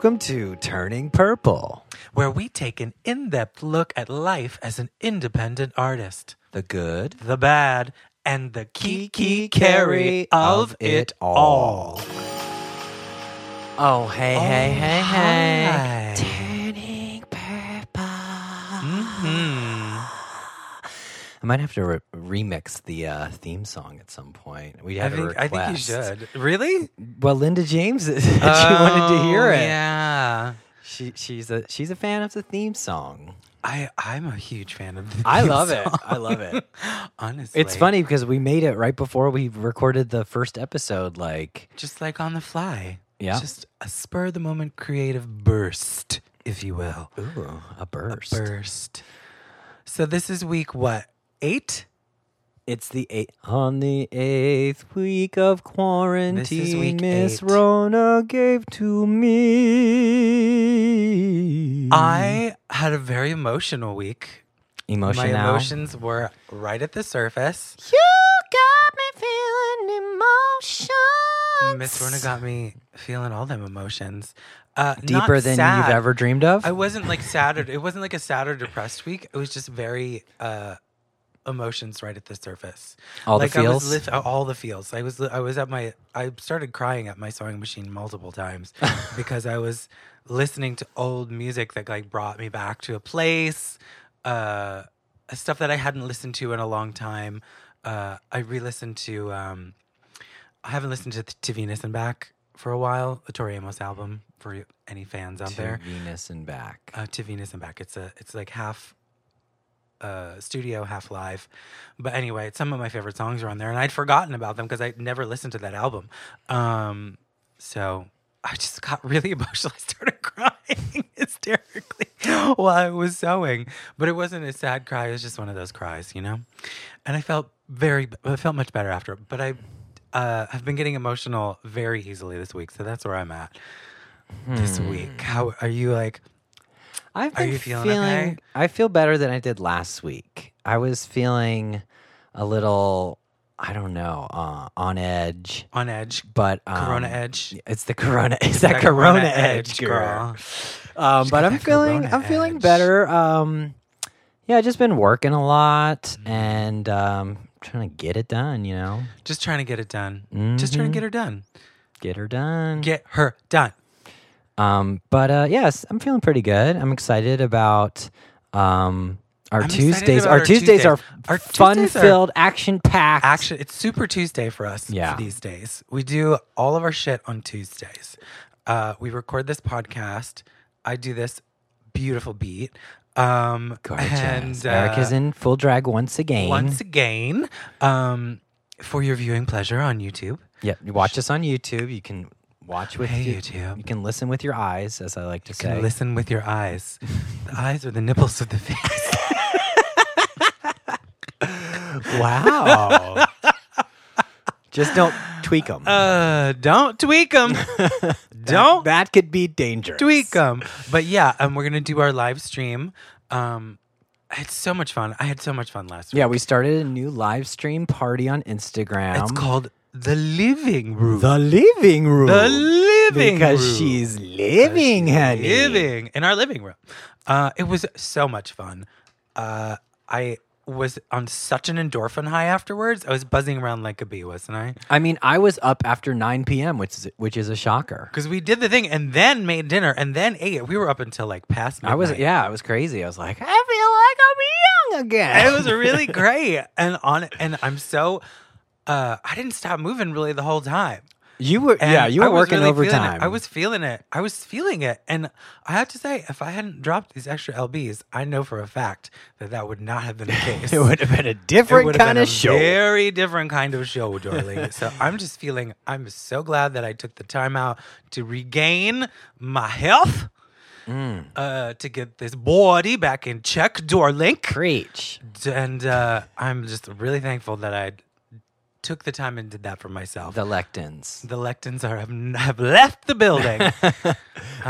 Welcome to Turning Purple, where we take an in depth look at life as an independent artist, the good, the bad, and the kiki carry of it all. Oh, hey, hey, hey, hey. I might have to re- remix the uh, theme song at some point. We I have a think I think you should. Really? Well, Linda James, she wanted to hear Oh, it. Yeah. She, she's a she's a fan of the theme song. I I'm a huge fan of the I love it. I love it. Honestly, It's funny because we made it right before we recorded the first episode. Like, just like on the fly. Yeah. just a spur of the moment creative burst, if you will. ooh, a burst. Burst. So this is week what? Eight? It's the eight on the eighth week of quarantine. week Miss eight. Rona gave to me. I had a very emotional week. emotion My emotions were right at the surface. You got me feeling emotions. Miss Rona got me feeling all them emotions. Uh, deeper than sad. you've ever dreamed of. I wasn't like sad. Or, it wasn't like a sad or depressed week. It was just very uh, emotions right at the surface. All the like I was feels? lift- all the feels. I was I was at my I started crying at my sewing machine multiple times because I was listening to old music that like brought me back to a place, uh, stuff that I hadn't listened to in a long time. Uh, I re-listened to. Um, I haven't listened to to Venus and Back for a while. The Tori Amos album for any fans out to there. Venus and back. Uh, to Venus and Back. It's a it's like half uh, studio, half live. But anyway, some of my favorite songs are on there, and I'd forgotten about them because I'd never listened to that album. Um, so I just got really emotional. I started crying hysterically while I was sewing, but it wasn't a sad cry. It was just one of those cries, you know. And I felt very, I felt much better after. But I uh, have been getting emotional very easily this week, so that's where I'm at this Hmm. week. How are you? Like, I've Are been you feeling okay? I feel better than I did last week. I was feeling a little, I don't know, uh, on edge, on edge, but um, Corona edge. It's the Corona. It's that, Corona, edge, girl. Um, but I'm feeling, Corona I'm feeling edge. better. Um, yeah, I just been working a lot Mm-hmm. and um, trying to get it done. You know, Just trying to get it done. Just trying to get her done. get her done. Get her done. Um, but uh, yes, I'm feeling pretty good. I'm excited about um, our Tuesdays. about Our our Tuesdays Tuesdays. are Our Tuesdays are- fun-filled, action-packed. Action. It's Super Tuesday for us Yeah. these days. We do all of our shit on Tuesdays. Uh, we record this podcast. I do this beautiful beat. Um, Gorgeous. And uh, Eric is in full drag once again. once again um, for your viewing pleasure on YouTube. yeah, you watch us on YouTube. You can watch with Hey, you- YouTube. You can listen with your eyes, as I like to You say. listen with your eyes. the eyes are the nipples of the face. Wow. Just don't tweak them. Uh, don't tweak them. don't That could be dangerous. tweak them. But yeah, um, we're gonna do our live stream. Um, I had so much fun. I had so much fun last week. Yeah, we started a new live stream party on Instagram. It's called the living room. the living room. The living because room. she's living, honey. living in our living room. Uh, it was so much fun. Uh, I was on such an endorphin high afterwards. I was buzzing around like a bee, wasn't I? I mean, I was up after 9 p.m., which is which is a shocker. Because we did the thing and then made dinner and then ate. We were up until like past midnight. I was yeah, I was crazy. I was like, I feel like I'm young again. it was really great and on and i'm so uh i didn't stop moving really the whole time you were And yeah, you were working really overtime. i was feeling it i was feeling it and i have to say if i hadn't dropped these extra lbs i know for a fact that that would not have been the case it would have been a It different would have kind been of a show. very different kind of show darling so i'm just feeling i'm so glad that i took the time out to regain my health Mm. uh, to get this body back in check, Dorlink. Preach. and uh, I'm just really thankful that I took the time and did that for myself. The lectins. The lectins are have, have left the building.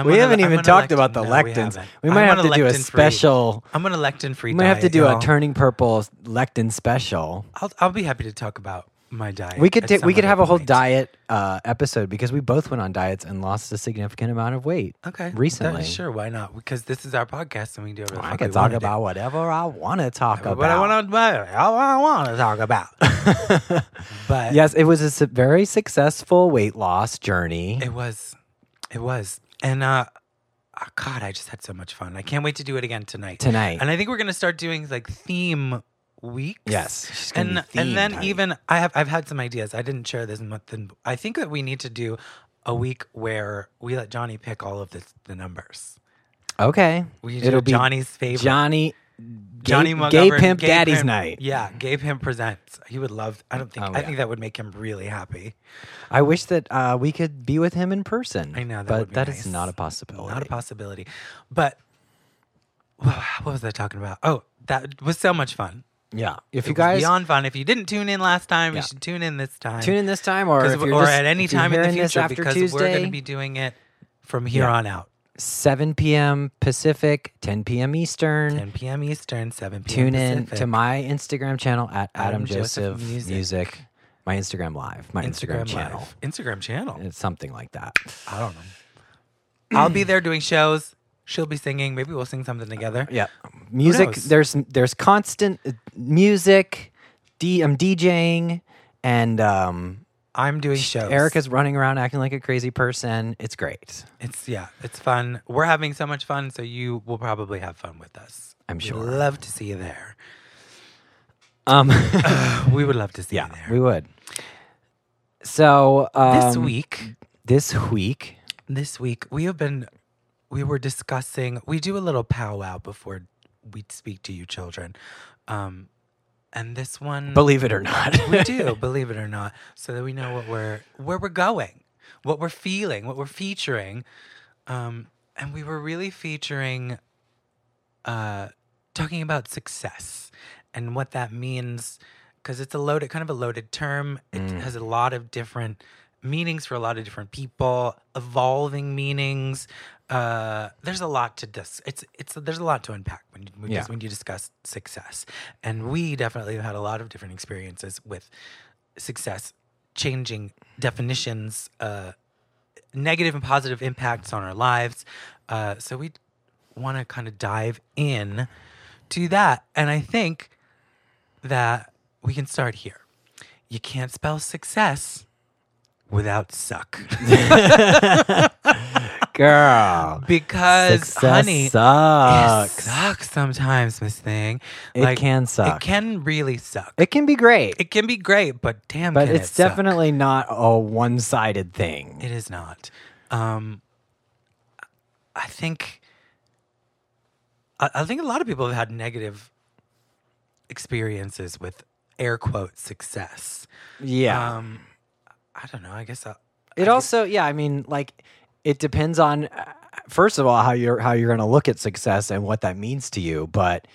We a- haven't I'm even talked lectin- about the no, lectins. haven't. We, might I'm have to do a special. I'm on a lectin free. We might have to do a turning purple lectin special. I'll, I'll be happy to talk about my diet. We could ta- we could have a whole point. diet uh, episode because we both went on diets and lost a significant amount of weight. Okay, recently. Sure, why not? Because this is our podcast and we can do whatever the I can talk wanna do. about whatever I want to talk about. What I want to, I want to talk about. but yes, it was a very successful weight loss journey. it was, it was, and uh, oh, God, I just had so much fun. I can't wait to do it again tonight. Tonight. and I think we're gonna start doing like theme weeks. Yes, and and then even I have I've had some ideas. I didn't share this, but then I think that we need to do a week where we let Jonny pick all of the the numbers. okay, We it'll be Jonny's favorite. Jonny. Jonny gay, gay pimp Gay daddy's Pimp- night. Yeah, Gay Pimp presents. He would love. I don't think. Oh, I yeah. think that would make him really happy. I wish that uh, we could be with him in person. I know, that but that is nice. not a possibility. Not a possibility. But what was I talking about? Oh, that was so much fun. Yeah, if It you guys beyond fun. If you didn't tune in last time, Yeah. you should tune in this time. tune in this time, or 'Cause- if you're or just- at any time in the future because Tuesday, we're going to be doing it from here Yeah. on out. 7 p.m. Pacific, 10 p.m. Eastern. 10 p.m. Eastern, 7 p.m. Tune in Pacific. to my Instagram channel at Adam, Adam Joseph, Joseph Music. Music. My Instagram live, my Instagram, channel. Live. Instagram channel. It's something like that. I don't know. I'll be there doing shows. She'll be singing. Maybe we'll sing something together. Yeah, music. knows? There's there's constant uh, music. D, I'm DJing, and um, I'm doing shows. Erica's running around acting like a crazy person. It's great. It's yeah, it's fun. We're having so much fun, so you will probably have fun with us. I'm We'd sure. love to see you there. Um, We would love to see yeah, you there. we would. So this um, week, this week, this week we have been we were discussing we do a little powwow before we speak to you children. Um and this one believe it or not, we do believe it or not so that we know what we're where we're going what we're feeling what we're featuring. Um and we were really featuring uh talking about success and what that means because it's a loaded kind of a loaded term. It has a lot of different meanings for a lot of different people evolving meanings uh there's a lot to dis it's it's there's a lot to unpack when you, when, Yeah. when you discuss success. And we definitely have had a lot of different experiences with success changing definitions uh negative and positive impacts on our lives. Uh so we want to kind of dive in to that. And i think that we can start here. You can't spell success without suck girl. because Success honey it sucks. sucks sometimes miss thing It can suck. it can really suck It can be great, it can be great but damn but it's it definitely not a one-sided thing. It is not. Um, I think. I, I think a lot of people have had negative experiences with air quote success. yeah. Um, I don't know. I guess I, it also, yeah. I mean, like, it depends on uh, first of all how you're how you're going to look at success and what that means to you. But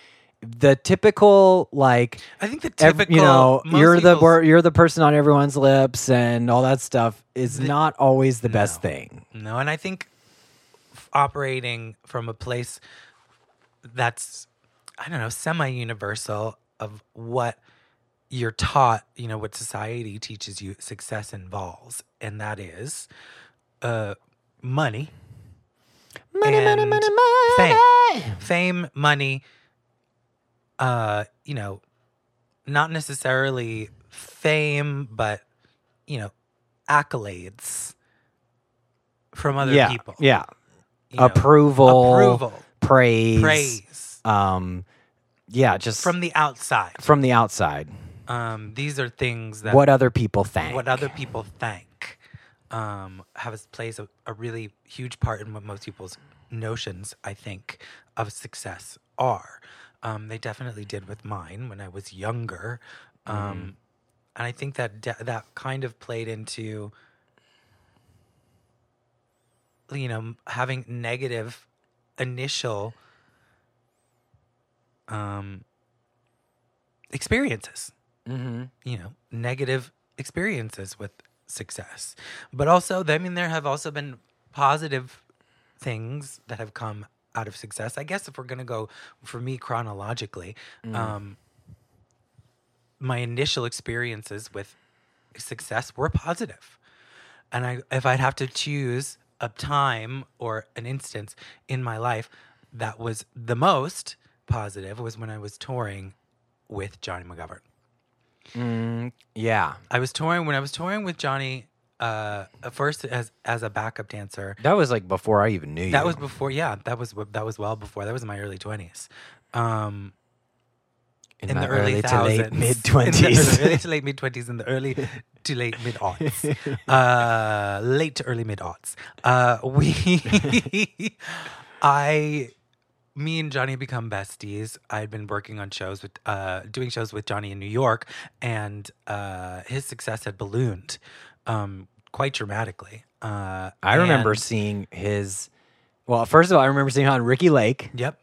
the typical like I think the typical. you know you're the you're the person on everyone's lips and all that stuff is not always the best thing. No, and I think operating from a place that's I don't know semi-universal of what you're taught, you know, what society teaches you success involves, and that is uh, money, Money, money, And money, fame. money. fame, money. Uh, you know, not necessarily fame, but you know, accolades from other yeah, people. yeah. you know, Approval, approval, praise, praise Um, yeah, just from the outside. from the outside. Um, these are things that What other people think? what other people think um, has plays a, a really huge part in what most people's notions, I think, of success are. Um, they definitely did with mine when I was younger, um, and I think that de- that kind of played into you know having negative initial um, experiences Mm-hmm. you know negative experiences with success but also i mean there have also been positive things that have come out of success i guess if we're going to go for me chronologically um my initial experiences with success were positive. And I if I'd have to choose a time or an instance in my life that was the most positive was when I was touring with Jonny McGovern. Mm, yeah. I was touring when I was touring with Jonny uh at first as as a backup dancer. That was like before I even knew you. That was before yeah, that was that was well before. That was in my early 20s. Um in, in the early, to thousands, late mid twenties. early to late mid twenties, in the early to late mid aughts, uh, late to early mid aughts. Uh, we, I, me and Jonny become besties. I'd been working on shows with, uh, doing shows with Jonny in New York, and uh, his success had ballooned, um, quite dramatically. Uh, I remember and- seeing his. Well, first of all, I remember seeing him on Ricki Lake Yep.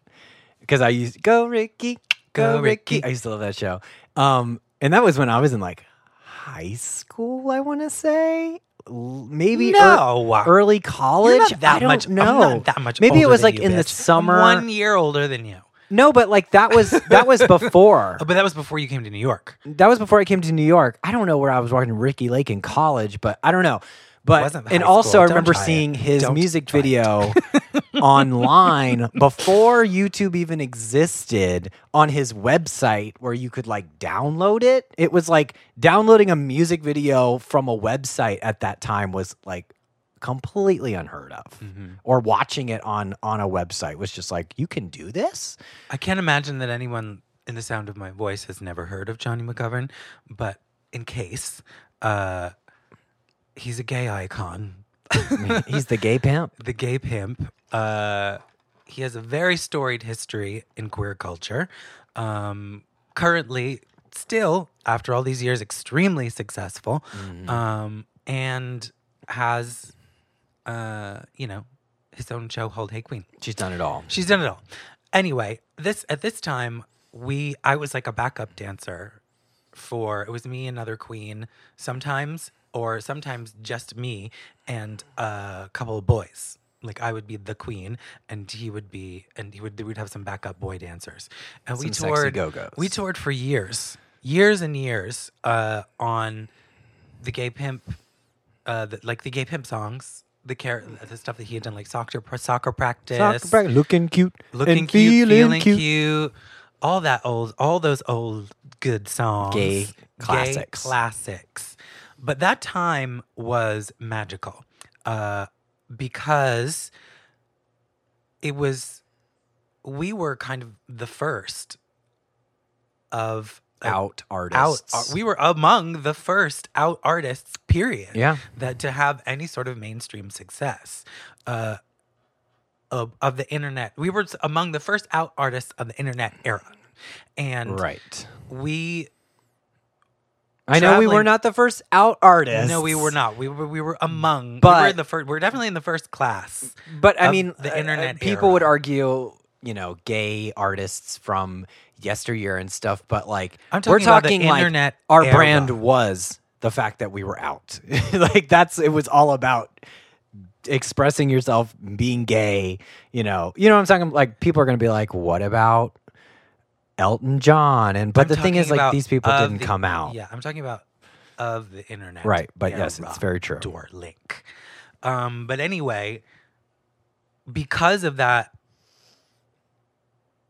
because I used go Ricki, go, Go, Ricki. Ricki. I used to love that show. Um, and that was when I was in like high school. I want to say maybe ear- No. early college. You're not that I don't much. know. That much. Maybe it was like you, in the bitch. I'm summer. one year older than you. No, but like that was that was before. Oh, but that was before you came to New York. that was before I came to New York. I don't know where I was watching Ricki Lake in college, but I don't know. But and high also school. I Don't remember try it. seeing his Don't music try it. video online before YouTube even existed on his website where you could like download it. It was like downloading a music video from a website at that time was like completely unheard of. Mm-hmm. Or watching it on on a website was just like you can do this? I can't imagine that anyone in the sound of my voice has never heard of Jonny McGovern, but in case, uh, he's a gay icon, He's the gay pimp. the gay pimp. Uh, he has a very storied history in queer culture. Um, currently, still after all these years, extremely successful, um, and has, uh, you know, his own show, Hold Hey Qween. She's done it all. She's done it all. Anyway, this at this time we I was like a backup dancer for it was me and another queen sometimes or sometimes just me and a couple of boys. Like I would be the queen and he would be and he would we'd have some backup boy dancers. And we Some sexy toured go-go's. we toured for years. Years and years uh on the gay pimp uh the, like the gay pimp songs the care the stuff that he had done like soccer soccer practice looking cute, looking and cute, feeling, cute. all that old, all those old good songs, Gay classics. classics. But that time was magical uh, because it was. We were kind of the first of Out out. artists. uh, we were among the first out artists. Period yeah. that to have any sort of mainstream success uh, of, of the internet. We were among the first out artists of the internet era. And Right. we I know we were traveling- not the first out artists. no, we were not. We were we were among. we were But- in the first. We're definitely in the first class. But I of mean, the uh, internet people era. would argue, you know, gay artists from yesteryear and stuff. But like, I'm we're talking about the talking like internet our era. brand was the fact that we were out. like that's it was all about expressing yourself, being gay. You know, you know what I'm talking. Like people are going to be like, what about Elton John? And but I'm the thing is, like these people didn't the- come out. Yeah, I'm talking about of the internet. Right, but yes, it's very true. Door link. Um, but anyway, because of that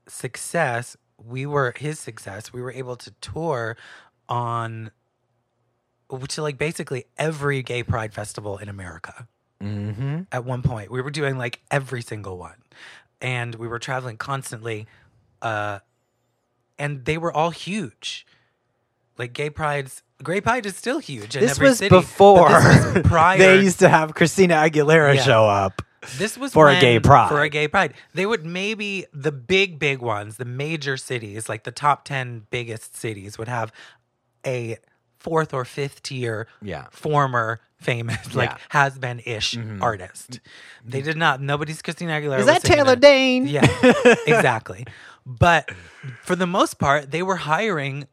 success, we were his success. We were able to tour on, to like basically every gay pride festival in America Mm-hmm. at one point. We were doing like every single one. And we were traveling constantly. Uh, and they were all huge. Like gay prides, gay pride is still huge in This every was city. before this was prior. they used to have Christina Aguilera Yeah. show up. this was for a gay pride. For a gay pride, they would maybe the big, big ones, the major cities, like the top ten biggest cities, would have a fourth or fifth tier Yeah. former famous like Yeah. Mm-hmm. has been ish artist. They did not. Nobody's Christina Aguilera. Is that Taylor it. Dayne? Yeah, exactly. But for the most part, they were hiring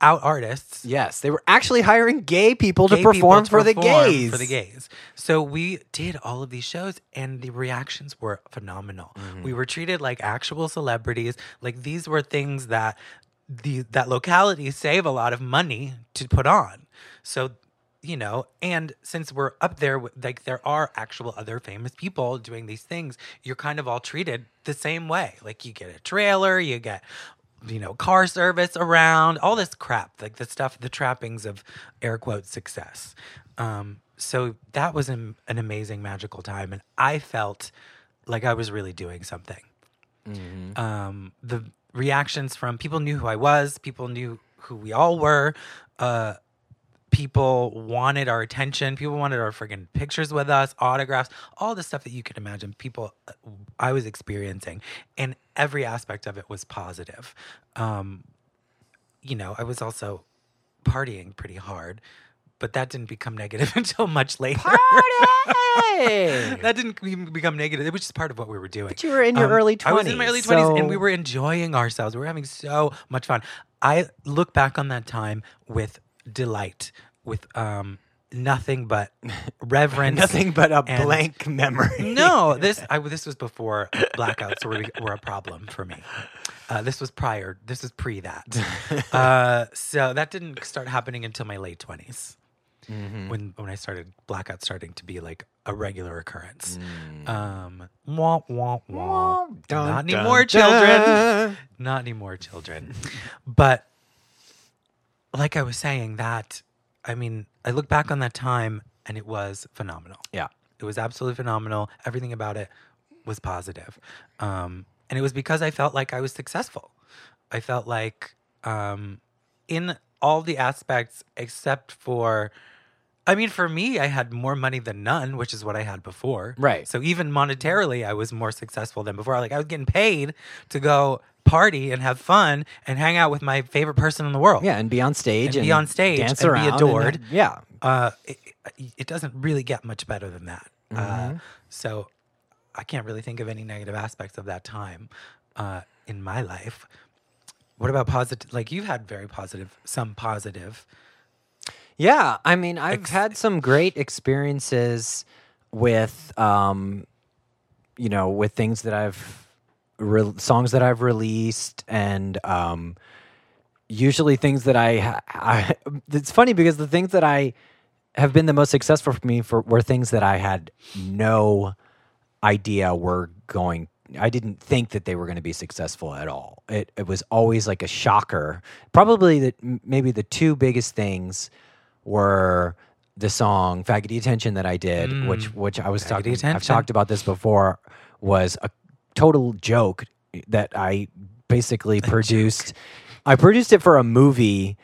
out artists. Yes, they were actually hiring gay people gay to people perform to for the perform gays. For the gays. So we did all of these shows and the reactions were phenomenal. Mm-hmm. We were treated like actual celebrities. Like these were things that the that locality save a lot of money to put on. So, you know, and since we're up there, like there are actual other famous people doing these things, you're kind of all treated the same way. Like you get a trailer, you get you know car service around all this crap like the stuff the trappings of air quote success. Um so that was an, an amazing magical time and i felt like i was really doing something. Um, the reactions from people knew who I was, people knew who we all were, uh, people wanted our attention, people wanted our friggin' pictures with us, autographs, all the stuff that you could imagine. People uh, I was experiencing, and every aspect of it was positive. Um, you know, I was also partying pretty hard. But that didn't become negative until much later. Party! that didn't even become negative, It was just part of what we were doing. But you were in your Um, early I was in my 20s, early twenties, and we were enjoying ourselves. We were having so much fun. I look back on that time with delight, with um, nothing but reverence. Nothing but a and- blank memory. No, this I, this was before blackouts were were a problem for me. Uh, this was prior. This was pre that. Uh, so that didn't start happening until my late 20s Mm-hmm. when when I started blackouts starting to be like a regular occurrence. Mm. Um, wah wah wah. Not anymore, children. Not anymore, children. but like I was saying, that I mean, I look back on that time and it was phenomenal. Yeah. It was absolutely phenomenal. Everything about it was positive. Um, and it was because I felt like I was successful. I felt like um, in all the aspects except for I mean, for me, I had more money than none, which is what I had before. Right. So even monetarily, I was more successful than before. Like I was getting paid to go party and have fun and hang out with my favorite person in the world. Yeah, and be on stage And be on stage dance and be around adored. yeah, Uh, it, it doesn't really get much better than that. Uh, Mm-hmm. so I can't really think of any negative aspects of that time uh, in my life. What about positive? Like you've had very positive, some positive. Yeah, I mean, I've Ex- had some great experiences with, um, you know, with things that I've re- songs that I've released, and um, usually things that I, I. It's funny because the things that I have been the most successful for me for were things that I had no idea were going. I didn't think that they were going to be successful at all. It it was always like a shocker. Probably that maybe the two biggest things were the song "Faggoty Attention" that I did, which which I was Faggoty talking. I've talked about this before. Was a total joke that I basically produced. I produced it for a movie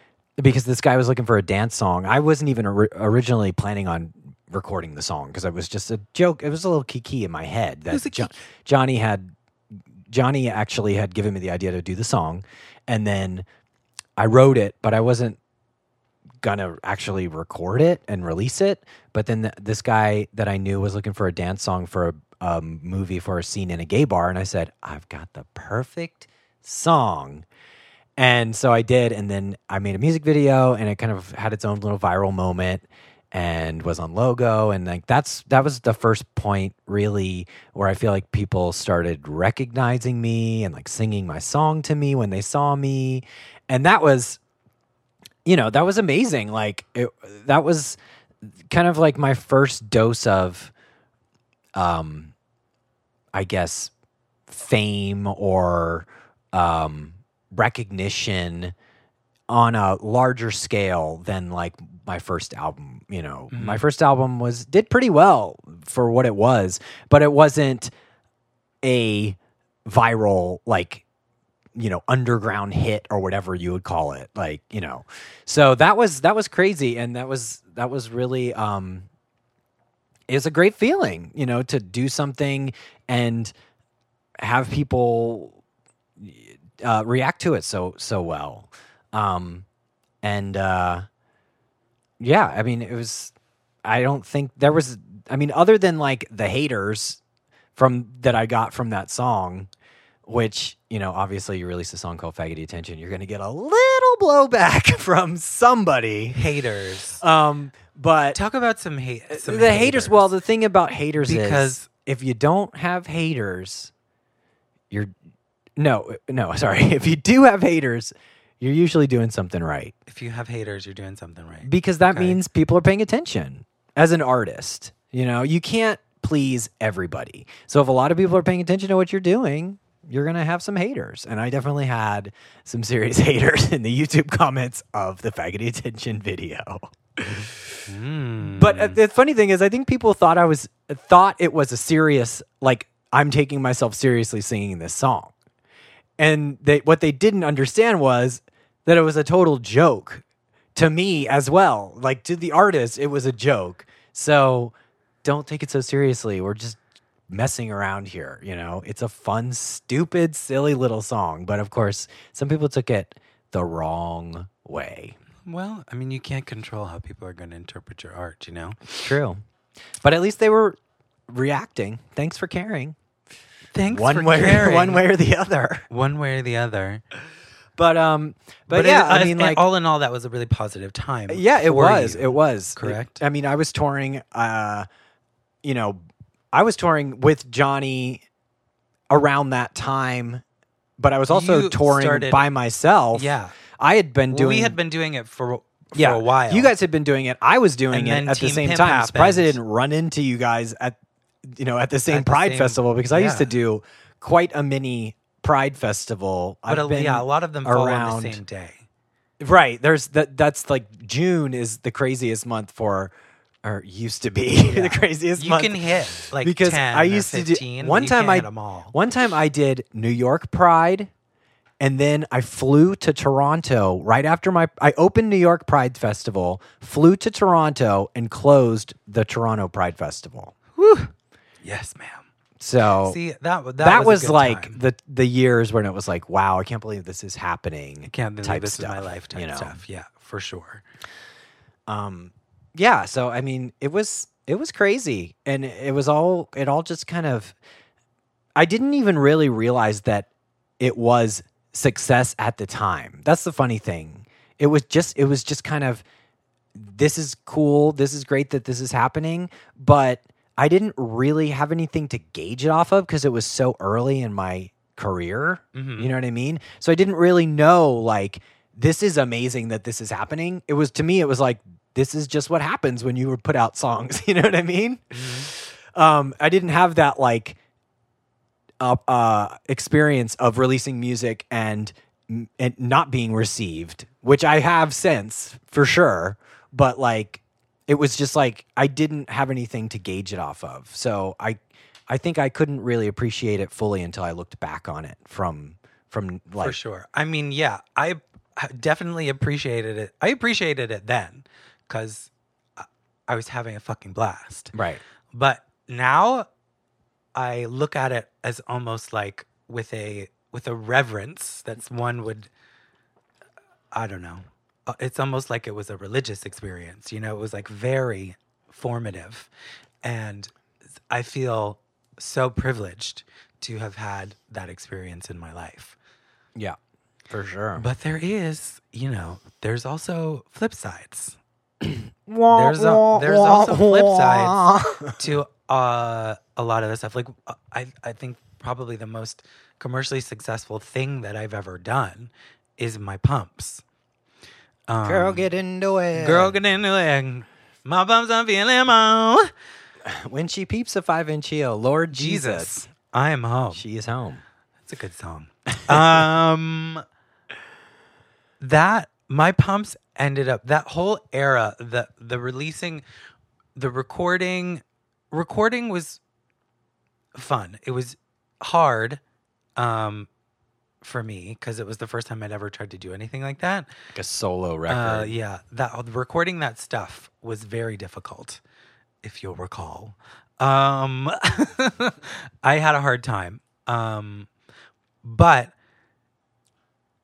because this guy was looking for a dance song. I wasn't even ori- originally planning on recording the song because it was just a joke. It was a little kiki in my head that was a Jo- Jonny had. Jonny actually had given me the idea to do the song, and then I wrote it, but I wasn't gonna actually record it and release it. But then th- this guy that I knew was looking for a dance song for a um, movie for a scene in a gay bar, and I said, "I've got the perfect song." And so I did, and then I made a music video, and it kind of had its own little viral moment, and was on logo, and like that's that was the first point really where I feel like people started recognizing me and like singing my song to me when they saw me, and that was you know that was amazing. Like it, that was kind of like my first dose of um i guess fame or um recognition on a larger scale than like my first album you know. My first album was did pretty well for what it was but it wasn't a viral like you know underground hit or whatever you would call it like you know. So that was that was crazy and that was that was really um it was a great feeling you know to do something and have people uh, react to it so so well. Um and uh yeah i mean it was i don't think there was i mean other than like the haters from that i got from that song which you know obviously you release a song called faggoty attention you're going to get a little blowback from somebody Haters. um but Talk about some hate. Some the haters. well the thing about haters is Because- if you don't have haters you're no no sorry if you do have haters you're usually doing something right If you have haters, you're doing something right. because that Okay. means people are paying attention as an artist. You know, you can't please everybody. So if a lot of people are paying attention to what you're doing, you're going to have some haters. And I definitely had some serious haters in the YouTube comments of the faggoty attention video. Mm. But uh, the funny thing is, I think people thought I was thought it was a serious like I'm taking myself seriously singing this song, and they what they didn't understand was that it was a total joke to me as well. Like to the artist, it was a joke. So don't take it so seriously. We're just messing around here. You know, it's a fun, stupid, silly little song. But of course, some people took it the wrong way. well, I mean, you can't control how people are going to interpret your art. You know. True. But at least they were reacting. Thanks for caring. Thanks one for way caring. one way or the other. one way or the other. But um but, But, yeah, it- I mean like all in all, that was a really positive time. yeah, it was. you. It was. Correct. I mean, I was touring uh you know, I was touring with Jonny around that time, but I was also You touring started- by myself. Yeah. I had been doing we had been doing it for, for yeah, a while. You guys had been doing it. I was doing And it then at the Team same Pimp time. I'm surprised I happened. didn't run into you guys at you know at the same At the Pride same- festival because I used to do quite a mini Pride festival. but I've a, been yeah, a lot of them fall on around the same day. Right. There's that that's like June is the craziest month for or used to be the craziest You month. can hit like because 10 I or used to do one time can't I hit 'em all. one time I did New York Pride and then I flew to Toronto right after my I opened New York Pride Festival, flew to Toronto and closed the Toronto Pride Festival. Yes, ma'am. So See that that, that, was, was, a good like time. the the years when it was like, wow, I can't believe this is happening. I can't believe type this stuff, is my life type you know? stuff. Yeah, for sure. um yeah so i mean it was it was crazy and it was all it all just kind of i didn't even really realize that it was success at the time. That's the funny thing. It was just it was just kind of this is cool this is great that this is happening but i didn't really have anything to gauge it off of because it was so early in my career you mm-hmm. know what i mean? So i didn't really know like this is amazing that this is happening. It was to me it was like this is just what happens when you put out songs you know what i mean um i didn't have that like uh, uh experience of releasing music and and not being received which i have since for sure but like it was just like i didn't have anything to gauge it off of so i i think i couldn't really appreciate it fully until i looked back on it from from like for sure. I mean, yeah, I definitely appreciated it. I appreciated it then because I was having a fucking blast. right But now I look at it as almost like with a with a reverence that's one would I don't know. Uh, It's almost like it was a religious experience, you know, it was like very formative and I feel so privileged to have had that experience in my life. yeah for sure But there is, you know, there's also flip sides. there's a- there's also flip sides to uh, a lot of this stuff. Like uh, I, I think probably the most commercially successful thing that I've ever done is my pumps. Um, girl get into it girl, get into it. My pumps, I'm feeling more. when she peeps a five inch heel lord jesus, Jesus, I am home. she is home That's a good song. um, that my pumps ended up that whole era, the the releasing, the recording, recording was fun. It was hard, um, for me because it was the first time I'd ever tried to do anything like that. like a solo record Uh, yeah, that recording that stuff was very difficult, if you'll recall. Um, I had a hard time. Um, but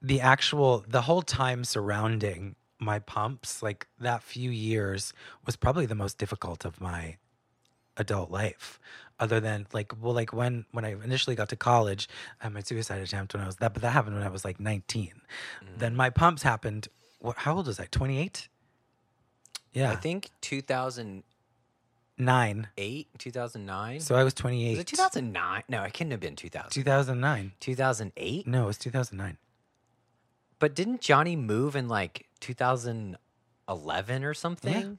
the actual, the whole time surrounding my pumps, like that few years, was probably the most difficult of my adult life. Other than like well like when when i initially got to college i had my suicide attempt when i was that but that happened when i was like 19 mm. then my pumps happened what, how old was i? 28 yeah. I think 2008 nine. 2009 so i was 28 was it 2009 no it couldn't have been 2000 2009 2008 no it was 2009 But didn't Jonny move in like 2011 or something?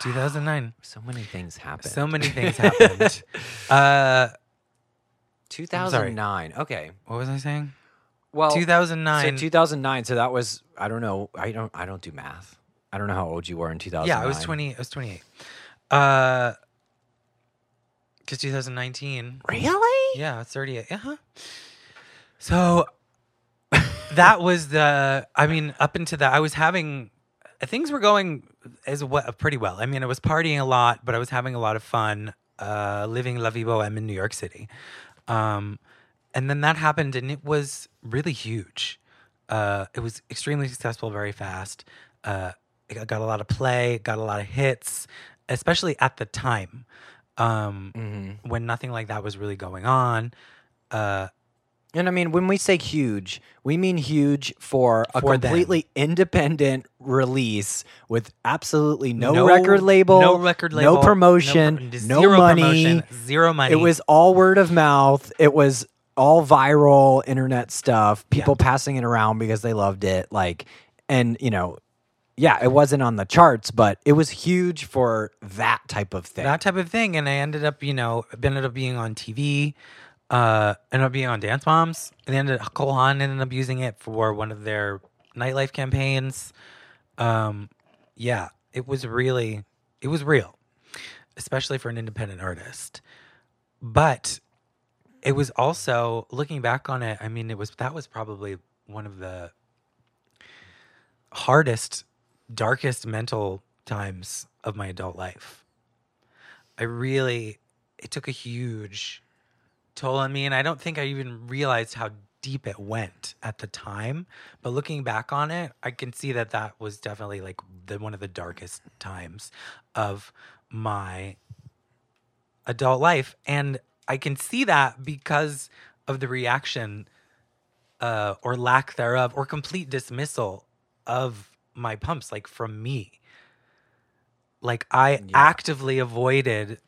2009. So many things happened. So many things happened. uh, 2009. Okay. what was I saying? Well, 2009. So 2009. So that was I don't know. I don't I don't do math. I don't know how old you were in 2009. yeah, I was 20. I was 28. Uh, because 2019. Really? Yeah, it's 38. Uh huh. So that was the. I mean, up into that, I was having things were going as well, pretty well. I mean, I was partying a lot, but I was having a lot of fun. Uh, living La Vie Boheme in New York City, um, and then that happened, and it was really huge. Uh, it was extremely successful very fast. Uh, it got a lot of play, got a lot of hits, especially at the time um, Mm-hmm. when nothing like that was really going on. Uh, And I mean, when we say huge, we mean huge for a For them. completely independent release with absolutely no, No- record label, no record label, no promotion, no, pro- no, zero money. promotion, zero money. It was all word of mouth. It was all viral internet stuff. People passing it around because they loved it. Like, and you know, yeah, it wasn't on the charts, but it was huge for that type of thing. that type of thing. And I ended up, you know, ended up being on TV, uh, ended up being on Dance Moms. And they ended Cole Haan ended up using it for one of their nightlife campaigns. Um, yeah, it was really, it was real, especially for an independent artist. But it was also looking back on it. I mean, it was that was probably one of the hardest, darkest mental times of my adult life. I really, it took a huge toll on me. And I don't think I even realized how deep it went at the time. But looking back on it, I can see that that was definitely like the, one of the darkest times of my adult life. And I can see that because of the reaction uh, or lack thereof or complete dismissal of my pumps, like from me. Like I Yeah. actively avoided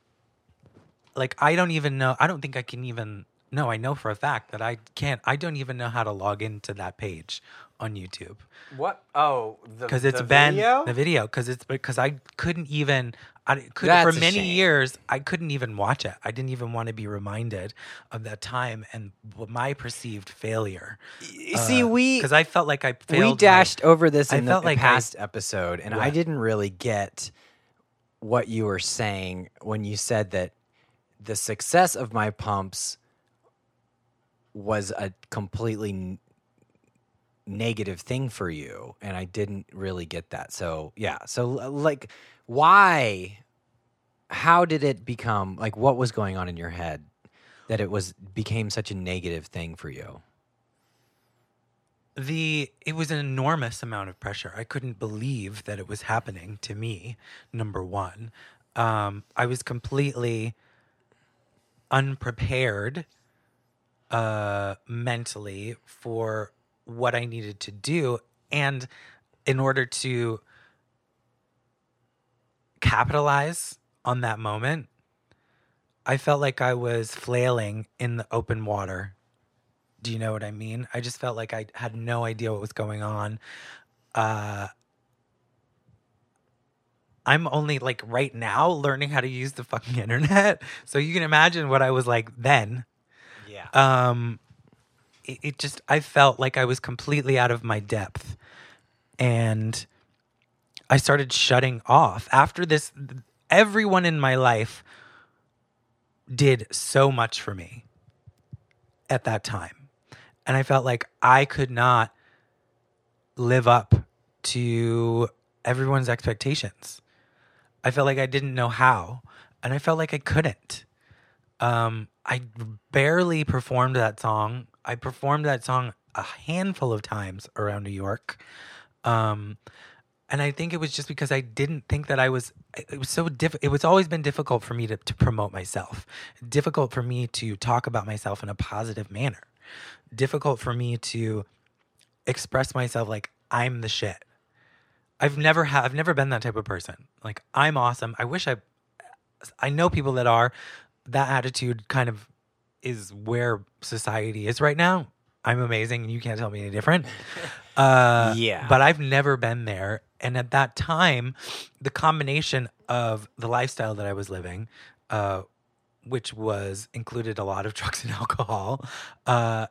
like I don't even know I don't think I can even no, I know for a fact that I can't I don't even know how to log into that page on YouTube what? Oh, because it's been the video because it's because I couldn't even I could That's for many shame. years I couldn't even watch it. I didn't even want to be reminded of that time and my perceived failure. See, uh, we because I felt like I failed. we my- dashed over this I the felt like I- past episode, and I didn't really get what you were saying when you said that the success of my pumps was a completely n- negative thing for you, and I didn't really get that. So yeah, so like, why? How did it become like? What was going on in your head that it was became such a negative thing for you? the it was an enormous amount of pressure. I couldn't believe that it was happening to me. Number one, um, I was completely unprepared uh, mentally for what I needed to do, and in order to capitalize on that moment, I felt like I was flailing in the open water do you know what I mean? I just felt like I had no idea what was going on. Uh, I'm only like right now learning how to use the fucking internet. So you can imagine what I was like then. Yeah. Um, it, it just, I felt like I was completely out of my depth. And I started shutting off. After this, everyone in my life did so much for me at that time. And I felt like I could not live up to everyone's expectations. I felt like I didn't know how, and I felt like I couldn't. Um, I barely performed that song. I performed that song a handful of times around New York. Um, and I think it was just because I didn't think that I was. It was so diff. It was always been difficult for me to to promote myself. Difficult for me to talk about myself in a positive manner. Difficult for me to express myself like I'm the shit. I've never had. I've never been that type of person. Like I'm awesome. I wish I. I know people that are. That attitude kind of is where society is right now. I'm amazing and you can't tell me any different. Uh, Yeah. But I've never been there. And at that time, the combination of the lifestyle that I was living, uh, which was included a lot of drugs and alcohol, uh,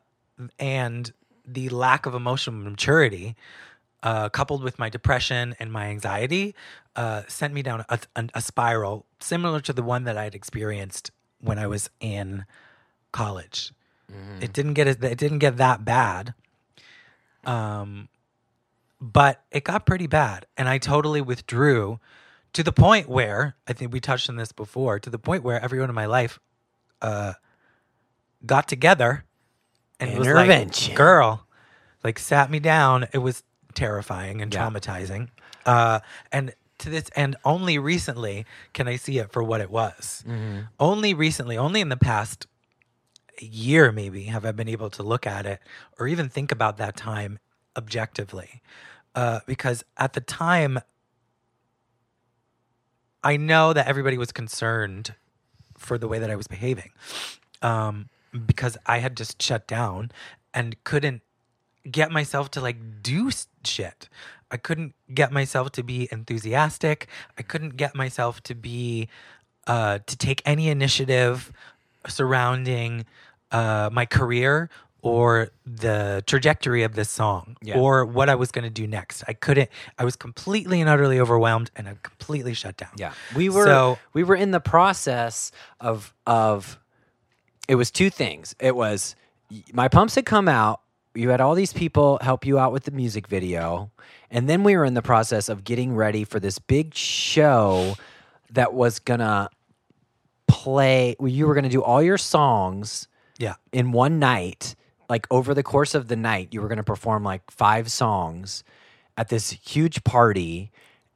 and the lack of emotional maturity, uh, coupled with my depression and my anxiety, uh, sent me down a, a, a spiral similar to the one that I'd experienced when I was in college. It didn't get as, it didn't get that bad, um, but it got pretty bad, and I totally withdrew to the point where I think we touched on this before. To the point where everyone in my life uh, got together and was like. "Girl," like sat me down. It was terrifying and Yeah. traumatizing. Uh, and to this end, only recently can I see it for what it was. Mm-hmm. Only recently, only in the past year, maybe, have I been able to look at it or even think about that time objectively. Uh, because at the time, I know that everybody was concerned for the way that I was behaving um, because I had just shut down and couldn't get myself to like do shit. I couldn't get myself to be enthusiastic. I couldn't get myself to be uh, to take any initiative surrounding uh, my career or the trajectory of this song Yeah. or what I was going to do next. I couldn't. I was completely and utterly overwhelmed, and I completely shut down. Yeah, we were So- we were in the process of of it was two things. It was my pumps had come out. You had all these people help you out with the music video, and then we were in the process of getting ready for this big show that was gonna play. You were gonna do all your songs Yeah. in one night, like over the course of the night, you were to perform like five songs at this huge party.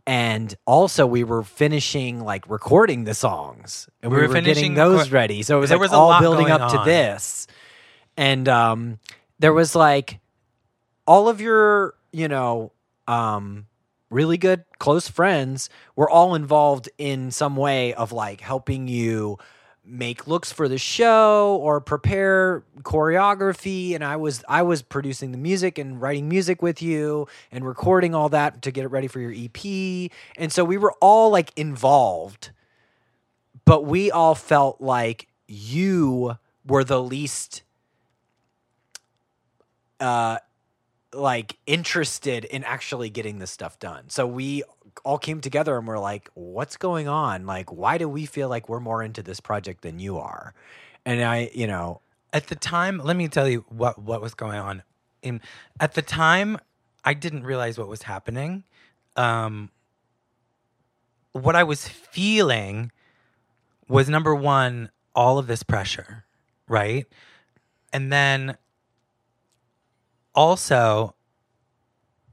And also, we were finishing like recording the songs, and We we, were were, finishing getting those ready. So it was there like was all building up to this, and um, there was like all of your, you know, um, really good close friends were all involved in some way of like helping you make looks for the show or prepare choreography. And I was I was producing the music and writing music with you and recording all that to get it ready for your EP and so we were all like involved but we all felt like you were the least uh like interested in actually getting this stuff done. So we all came together and we're like, what's going on? Like, why do we feel like we're more into this project than you are? And I, you know, at the time let me tell you what what was going on in at the time i didn't realize what was happening um what i was feeling was number one all of this pressure right and then also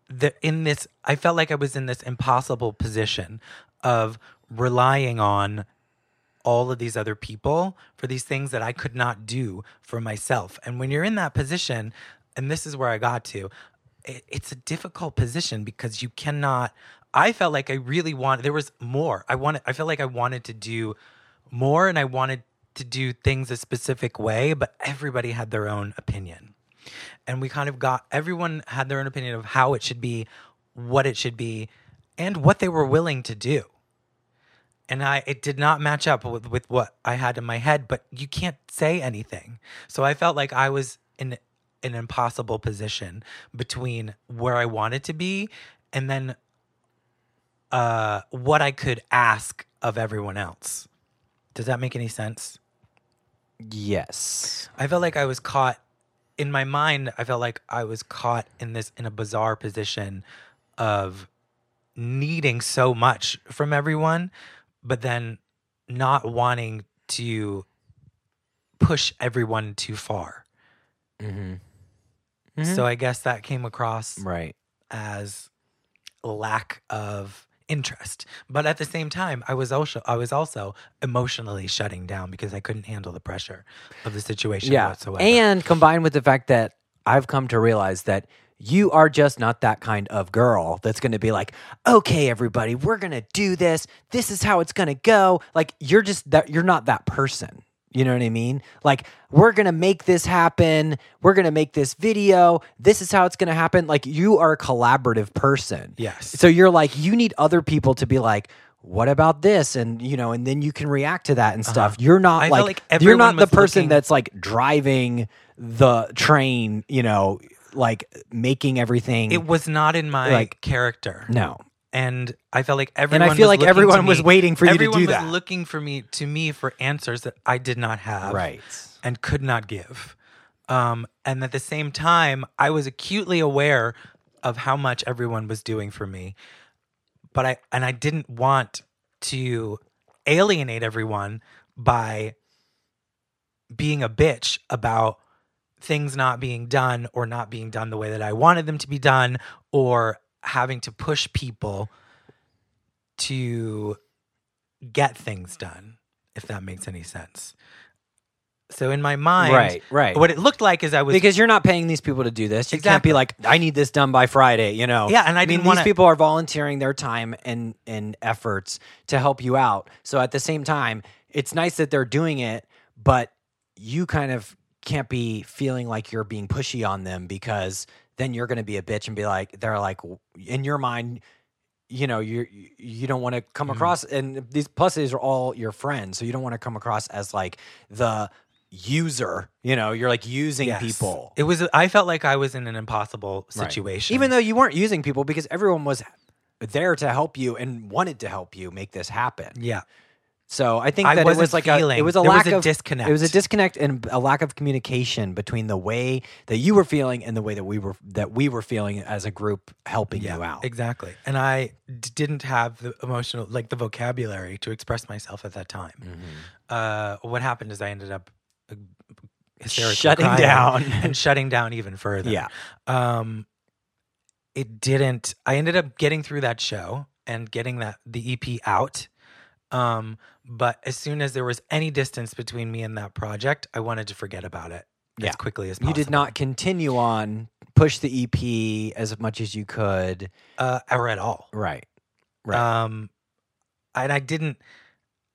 the in this i felt like i was in this impossible position of relying on all of these other people for these things that I could not do for myself. And when you're in that position, and this is where I got to, it, it's a difficult position because you cannot. I felt like I really wanted. There was more. I wanted. I felt like I wanted to do more, and I wanted to do things a specific way. But everybody had their own opinion, and we kind of got. Everyone had their own opinion of how it should be, what it should be, and what they were willing to do and I it did not match up with, with what I had in my head, but you can't say anything. So I felt like I was in an impossible position between where I wanted to be and then uh what I could ask of everyone else. Does that make any sense? yes. I felt like I was caught in my mind. I felt like I was caught in this in a bizarre position of needing so much from everyone, but then not wanting to push everyone too far. Mm-hmm. So I guess that came across Right. as lack of interest. But at the same time, I was also I was also emotionally shutting down because I couldn't handle the pressure of the situation Yeah. whatsoever. And combined with the fact that I've come to realize that you are just not that kind of girl that's going to be like, okay, everybody, we're going to do this. This is how it's going to go. Like, you're just that, you're not that person. You know what I mean? Like, we're going to make this happen. We're going to make this video. This is how it's going to happen. Like, you are a collaborative person. Yes. So you're like, you need other people to be like, what about this? And, you know, and then you can react to that and stuff. You're not Uh-huh. Like, like you're not the person looking- that's like driving the train, you know, like making everything. it was not in my Like- character. no. And I felt like everyone. And I feel was like everyone was me- waiting for you to everyone do was that. looking for me to me for answers that I did not have, Right. and could not give. Um, and at the same time, I was acutely aware of how much everyone was doing for me, but I and I didn't want to alienate everyone by being a bitch about things not being done or not being done the way that I wanted them to be done or having to push people to get things done if that makes any sense. So in my mind Right, right. what it looked like is I was because you're not paying these people to do this. You can't be like, I need this done by Friday, you know? Yeah, and I mean, didn't these wanna- people are volunteering their time and and efforts to help you out. So at the same time, it's nice that they're doing it, but you kind of can't be feeling like you're being pushy on them because then you're going to be a bitch and be like, they're like, in your mind, you know, you you don't want to come Mm-hmm. across, and these plus these are all your friends, so you don't want to come across as like the user. You know, you're like using Yes. people. It was I felt like I was in an impossible Right. situation. Even though you weren't using people because everyone was there to help you and wanted to help you make this happen. yeah. So I think I that it was like a it was a there was lack a of disconnect. It was a disconnect and a lack of communication between the way that you were feeling and the way that we were that we were feeling as a group helping you out. Exactly. And I d- didn't have the emotional, like the vocabulary to express myself at that time. Mm-hmm. Uh, what happened is I ended up uh, hysterically Shutting down. and shutting down even further. Yeah. Um, it didn't. I ended up getting through that show and getting that the EP out. Um, but as soon as there was any distance between me and that project, I wanted to forget about it Yeah. as quickly as possible. You did not continue on push the EP as much as you could. uh, or at all. Right. Right. Um, and I didn't.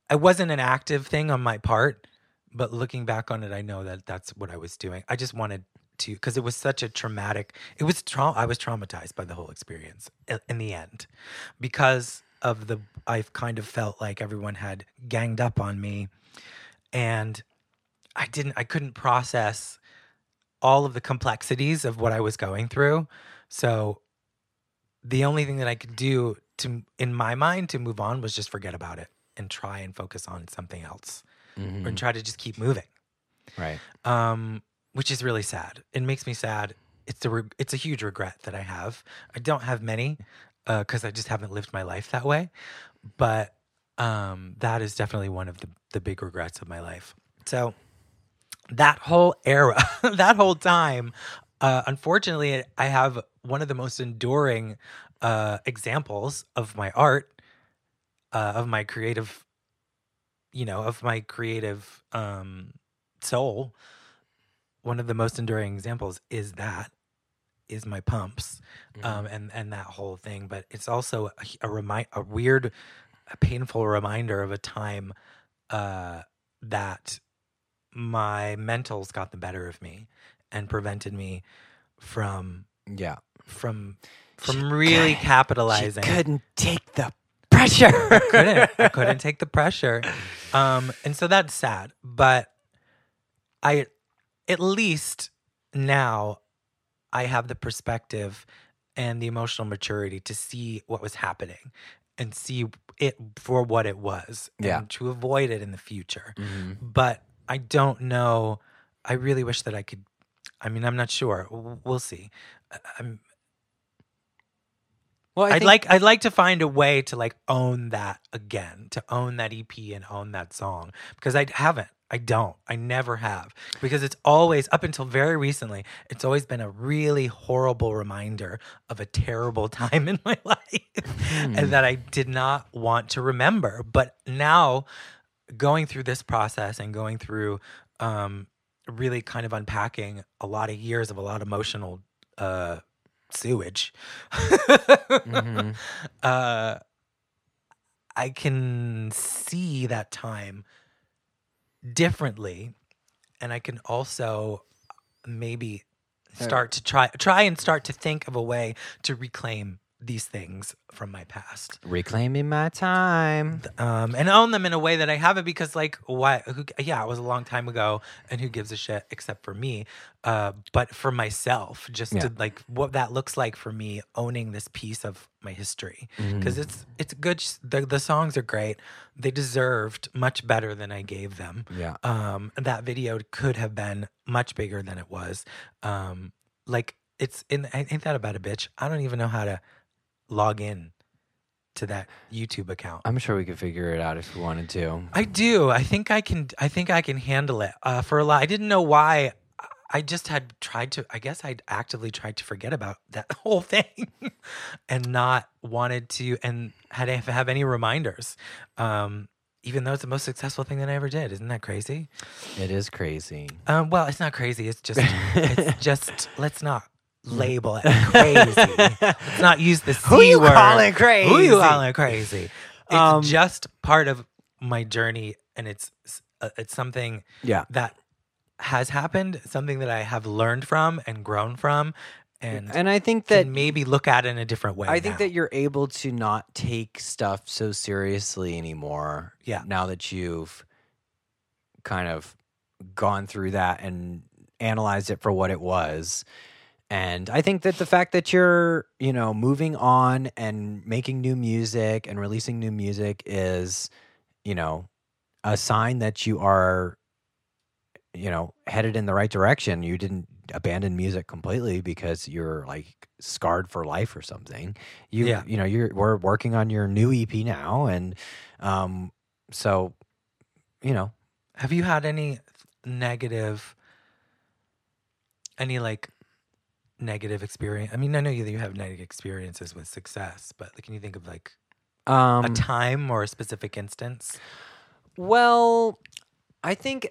I wasn't an active thing on my part, but looking back on it, I know that that's what I was doing. I just wanted to because it was such a traumatic. It was trauma. I was traumatized by the whole experience in the end because of the. I've kind of felt like everyone had ganged up on me, and I didn't. I couldn't process all of the complexities of what I was going through. So the only thing that I could do to in my mind to move on was just forget about it and try and focus on something else Mhm. and try to just keep moving. Right. Um, which is really sad. It makes me sad. It's a reg- it's a huge regret that I have. I don't have many because I just haven't lived my life that way. But um, that is definitely one of the the big regrets of my life. So that whole era, that whole time, uh, unfortunately, I have one of the most enduring uh, examples of my art, uh, of my creative, you know, of my creative um, soul. One of the most enduring examples is that is my pumps, um, and and that whole thing. But it's also a, a remind, a weird, a painful reminder of a time uh, that my mentals got the better of me and prevented me from Yeah. from from really capitalizing. She couldn't take the pressure. couldn't I couldn't take the pressure, um, and so that's sad. But I, at least now, I have the perspective and the emotional maturity to see what was happening and see it for what it was, Yeah. and to avoid it in the future. Mhm. But I don't know. I really wish that I could. I mean, I'm not sure. We'll see. I'm, Well, I I'd think- like I'd like to find a way to like own that again, to own that EP and own that song because I haven't. I don't. I never have because it's always up until very recently. It's always been a really horrible reminder of a terrible time in my life and that I did not want to remember. But now, going through this process and going through um, really kind of unpacking a lot of years of a lot of emotional uh, sewage. Mhm. uh, I can see that time differently and I can also maybe start to try try and start to think of a way to reclaim these things from my past Reclaiming my time. um, and own them in a way that I haven't because, like, why? Who, yeah, it was a long time ago, and who gives a shit except for me? Uh, but for myself, just Yeah. to like what that looks like for me, owning this piece of my history because it's it's good. The the songs are great. They deserved much better than I gave them. Yeah. Um, that video could have been much bigger than it was. Um, like it's in. Ain't that about a bitch? I don't even know how to log in to that YouTube account. I'm sure we could figure it out if we wanted to. I do. I think I can. I think I can handle it. Uh, for a lot, I didn't know why. I just had tried to. I guess I'd actively tried to forget about that whole thing, and not wanted to, and had to have any reminders. Um, even though it's the most successful thing that I ever did. Isn't that crazy? It is crazy. Um, well, it's not crazy. It's just. it's just. Let's not label it crazy. let's not use the c Who you word. calling crazy? Who you calling crazy? It's Um, just part of my journey, and it's uh, it's something Yeah. that has happened, something that I have learned from and grown from, and, And I think that can maybe look at it in a different way. I think now. that you're able to not take stuff so seriously anymore. Yeah. Now that you've kind of gone through that and analyzed it for what it was. And I think that the fact that you're, you know, moving on and making new music and releasing new music is, you know, a sign that you are, you know, headed in the right direction. You didn't abandon music completely because you're like scarred for life or something. You, Yeah. you know, you're we're working on your new EP now, and um, so, you know, have you had any negative, any like negative experience? I mean, I know you you have negative experiences with success, but can you think of like um, a time or a specific instance well, I think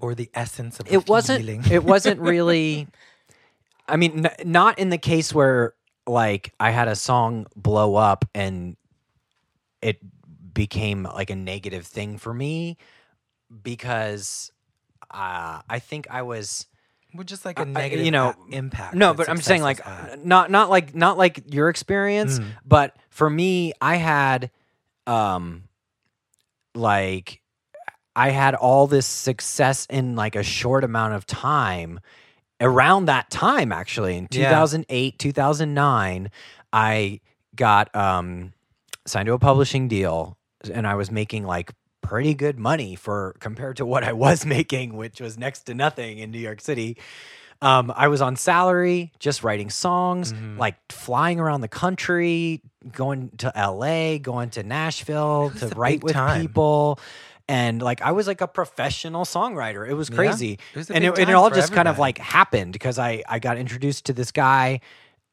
or the essence of it wasn't feeling? it wasn't really i mean n- not in the case where like i had a song blow up and it became like a negative thing for me because uh, i think i was Well, just like a negative, you know, a- impact. no but i'm saying like had. not not like not like your experience Mm. but for me i had um like i had all this success in like a short amount of time around that time actually in Yeah. 2008 2009 i got um signed to a publishing deal and i was making like pretty good money for compared to what i was making which was next to nothing in new york city um, I was on salary, just writing songs, Mhm. like flying around the country, going to LA, going to Nashville to write with time. people. And like I was like a professional songwriter. It was Yeah. crazy. It was and it, and it all just kind of like happened because I I got introduced to this guy.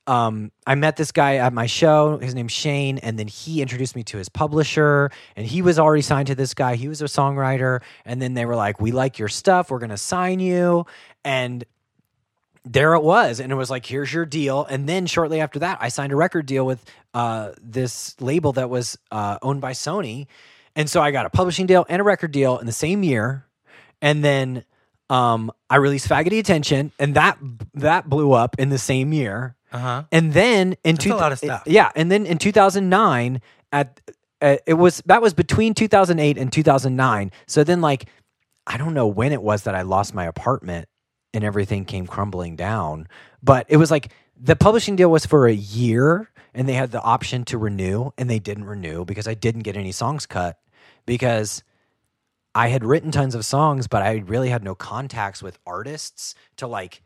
Um, I met this guy at my show. His name's Shane, and then he introduced me to his publisher, and he was already signed to this guy. He was a songwriter, and then they were like, "We like your stuff. We're gonna sign you." And there it was. And it was like here's your deal. And then shortly after that i signed a record deal with uh, this label that was uh, owned by sony. And so i got a publishing deal and a record deal in the same year. And then um, i released faggoty attention. And that that blew up in the same year uh-huh. and then in That's a lot of stuff. yeah and then in 2009 at uh, it was that was between 2008 and 2009 so then like i don't know when it was that i lost my apartment and everything came crumbling down but it was like the publishing deal was for a year and they had the option to renew and they didn't renew because i didn't get any songs cut because i had written tons of songs but i really had no contacts with artists to like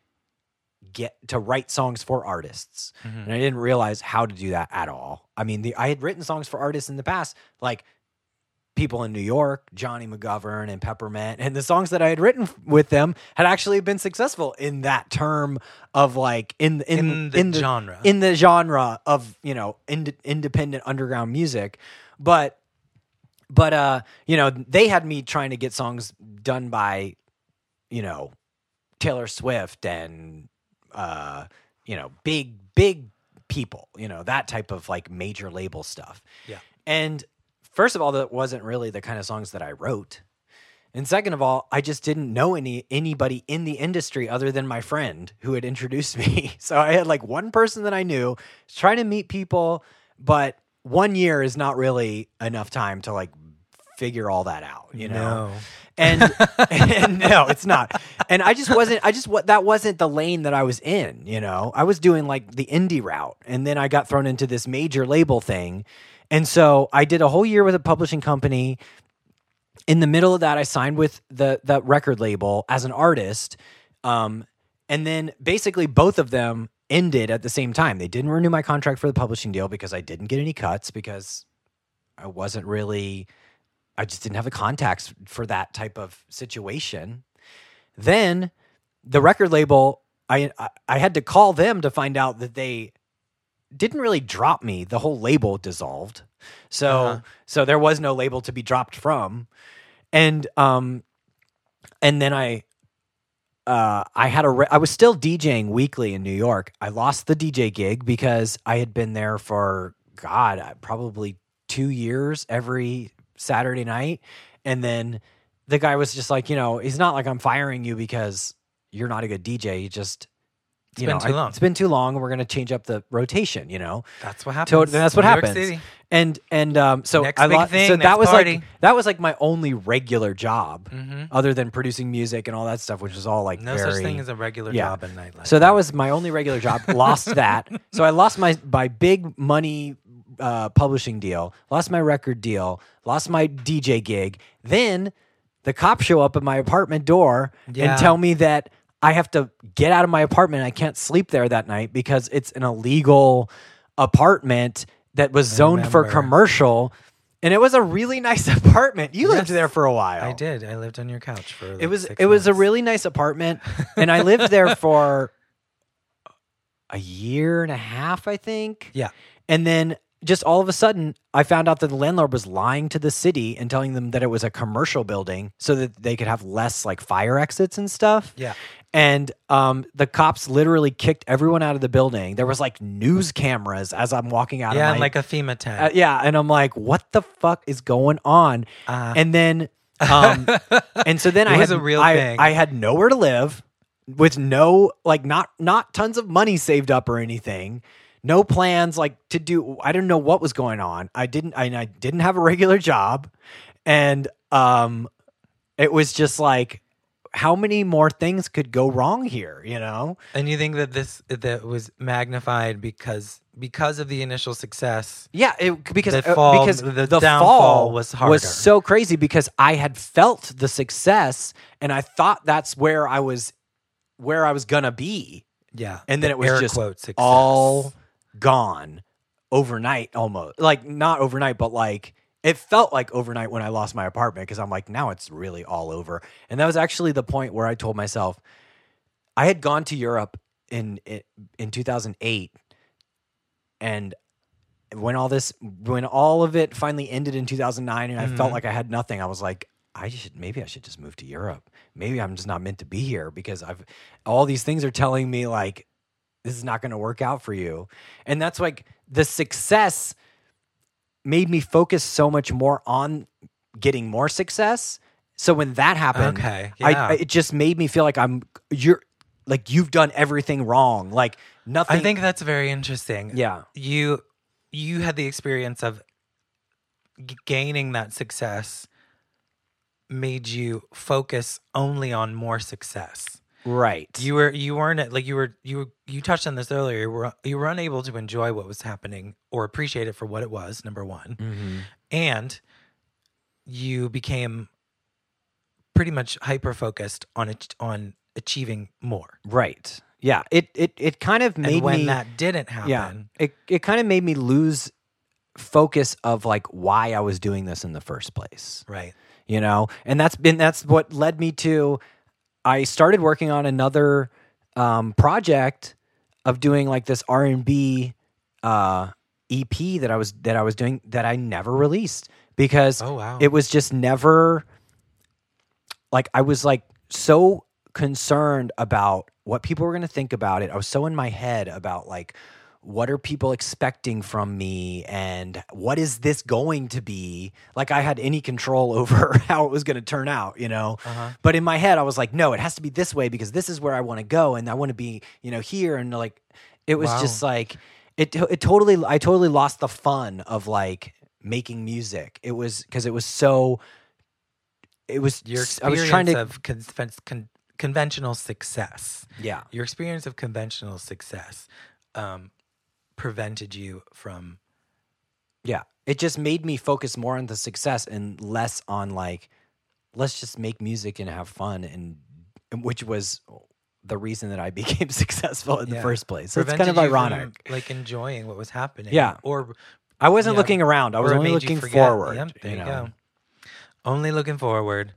get to write songs for artists Mhm. and I didn't realize how to do that at all. I mean, the, I had written songs for artists in the past, like people in New York, Jonny McGovern and Peppermint, and the songs that I had written with them had actually been successful in that term of like in in In the genre. in the genre of you know ind- independent underground music, but but uh you know they had me trying to get songs done by you know Taylor Swift and uh you know big big people you know that type of like major label stuff Yeah. and first of all that wasn't really the kind of songs that I wrote And second of all, I just didn't know any anybody in the industry other than my friend who had introduced me. So I had like one person that I knew, trying to meet people, but one year is not really enough time to like figure all that out, you know. No. And, and no, it's not. And I just wasn't. I just what that wasn't the lane that I was in. You know, I was doing like the indie route, and then I got thrown into this major label thing, and so I did a whole year with a publishing company. In the middle of that, I signed with the the record label as an artist, um, and then basically both of them ended at the same time. They didn't renew my contract for the publishing deal because I didn't get any cuts because I wasn't really I just didn't have the contacts for that type of situation. Then the record label, I I, had to call them to find out that they didn't really drop me. The whole label dissolved. So Uh-huh. so there was no label to be dropped from. And um and then I uh, I had a re- I was still DJing weekly in New York. I lost the DJ gig because I had been there for God probably two years every Saturday night, and then the guy was just like, you know, he's not like I'm firing you because you're not a good DJ. You just It's you been know, too I- long. It's been too long. We're gonna change up the rotation. You know, That's what happens. to- that's what New happens. And and um, so Next I big thing, so that was party. like that was like my only regular job, Mm-hmm. other than producing music and all that stuff, which was all like No very, such thing as a regular yeah. job in nightlife. so that was my only regular job. Lost that. So I lost my my big money uh, publishing deal. Lost my record deal. Lost my DJ gig. Then the cops show up at my apartment door Yeah. and tell me that I have to get out of my apartment. I can't sleep there that night because it's an illegal apartment that was zoned for commercial. And it was a really nice apartment. You lived there for a while. I did. I lived on your couch for. Like It was it was a really nice apartment, and I lived there for a year and a half, I think. Yeah. And then just all of a sudden, I found out that the landlord was lying to the city and telling them that it was a commercial building so that they could have less like fire exits and stuff. Yeah. And um, the cops literally kicked everyone out of the building. There was like news cameras as I'm walking out Yeah, my like a FEMA tent. uh, yeah, and I'm like, what the fuck is going on? Uh, and then, um, and so then I was had a real I, thing. I had nowhere to live, with no like not not tons of money saved up or anything. No plans like to do. I didn't know what was going on. I didn't. I, I didn't have a regular job, and um, it was just like, how many more things could go wrong here? You know? and you think that this that was magnified because because of the initial success. Yeah, it, because The uh, fall- because the the, downfall fall was harder. was so crazy because I had felt the success and I thought that's where I was where I was gonna be, Yeah, and then the it was just quote all gone overnight, almost like not overnight, but like it felt like overnight when I lost my apartment because I'm like now it's really all over, and that was actually the point where I told myself I had gone to Europe in in, in 2008 and when all this when all of it finally ended in 2009 and I felt Mhm. like I had nothing I was like I should maybe I should just move to Europe maybe I'm just not meant to be here because I've all these things are telling me like this is not going to work out for you and that's like the success made me focus so much more on getting more success so when that happened Okay, I. I it just made me feel like I'm you're like you've done everything wrong like nothing I think that's very interesting. yeah you you had the experience of g- gaining that success made you focus only on more success. Right You were you weren't like you were you were, you touched on this earlier. You were you were unable to enjoy what was happening or appreciate it for what it was. Number one, Mhm. and you became pretty much hyper focused on it on achieving more. right yeah it it it kind of made and when me that didn't happen, yeah it it kind of made me lose focus of like why I was doing this in the first place right? you know and that's been that's what led me to i started working on another um, project of doing like this r&b uh, ep that i was that i was doing that i never released because Oh wow, it was just never like i was like so concerned about what people were going to think about it. I was so in my head about like what are people expecting from me and what is this going to be like i had any control over how it was going to turn out you know Uh-huh. but in my head i was like no it has to be this way because this is where i want to go and i want to be you know here and like it was Wow. just like it it totally i totally lost the fun of like making music it was because it was so it was Your i experience was trying to of con- con- conventional success. yeah Your experience of conventional success um, prevented you from. Yeah. It just made me focus more on the success and less on like, let's just make music and have fun and and which was the reason that I became successful in the first place. So it's kind of you from, ironic. like enjoying what was happening. Yeah. Or I wasn't yeah. looking around. I was only you looking forward. Yep, there you, know? go. Only looking forward.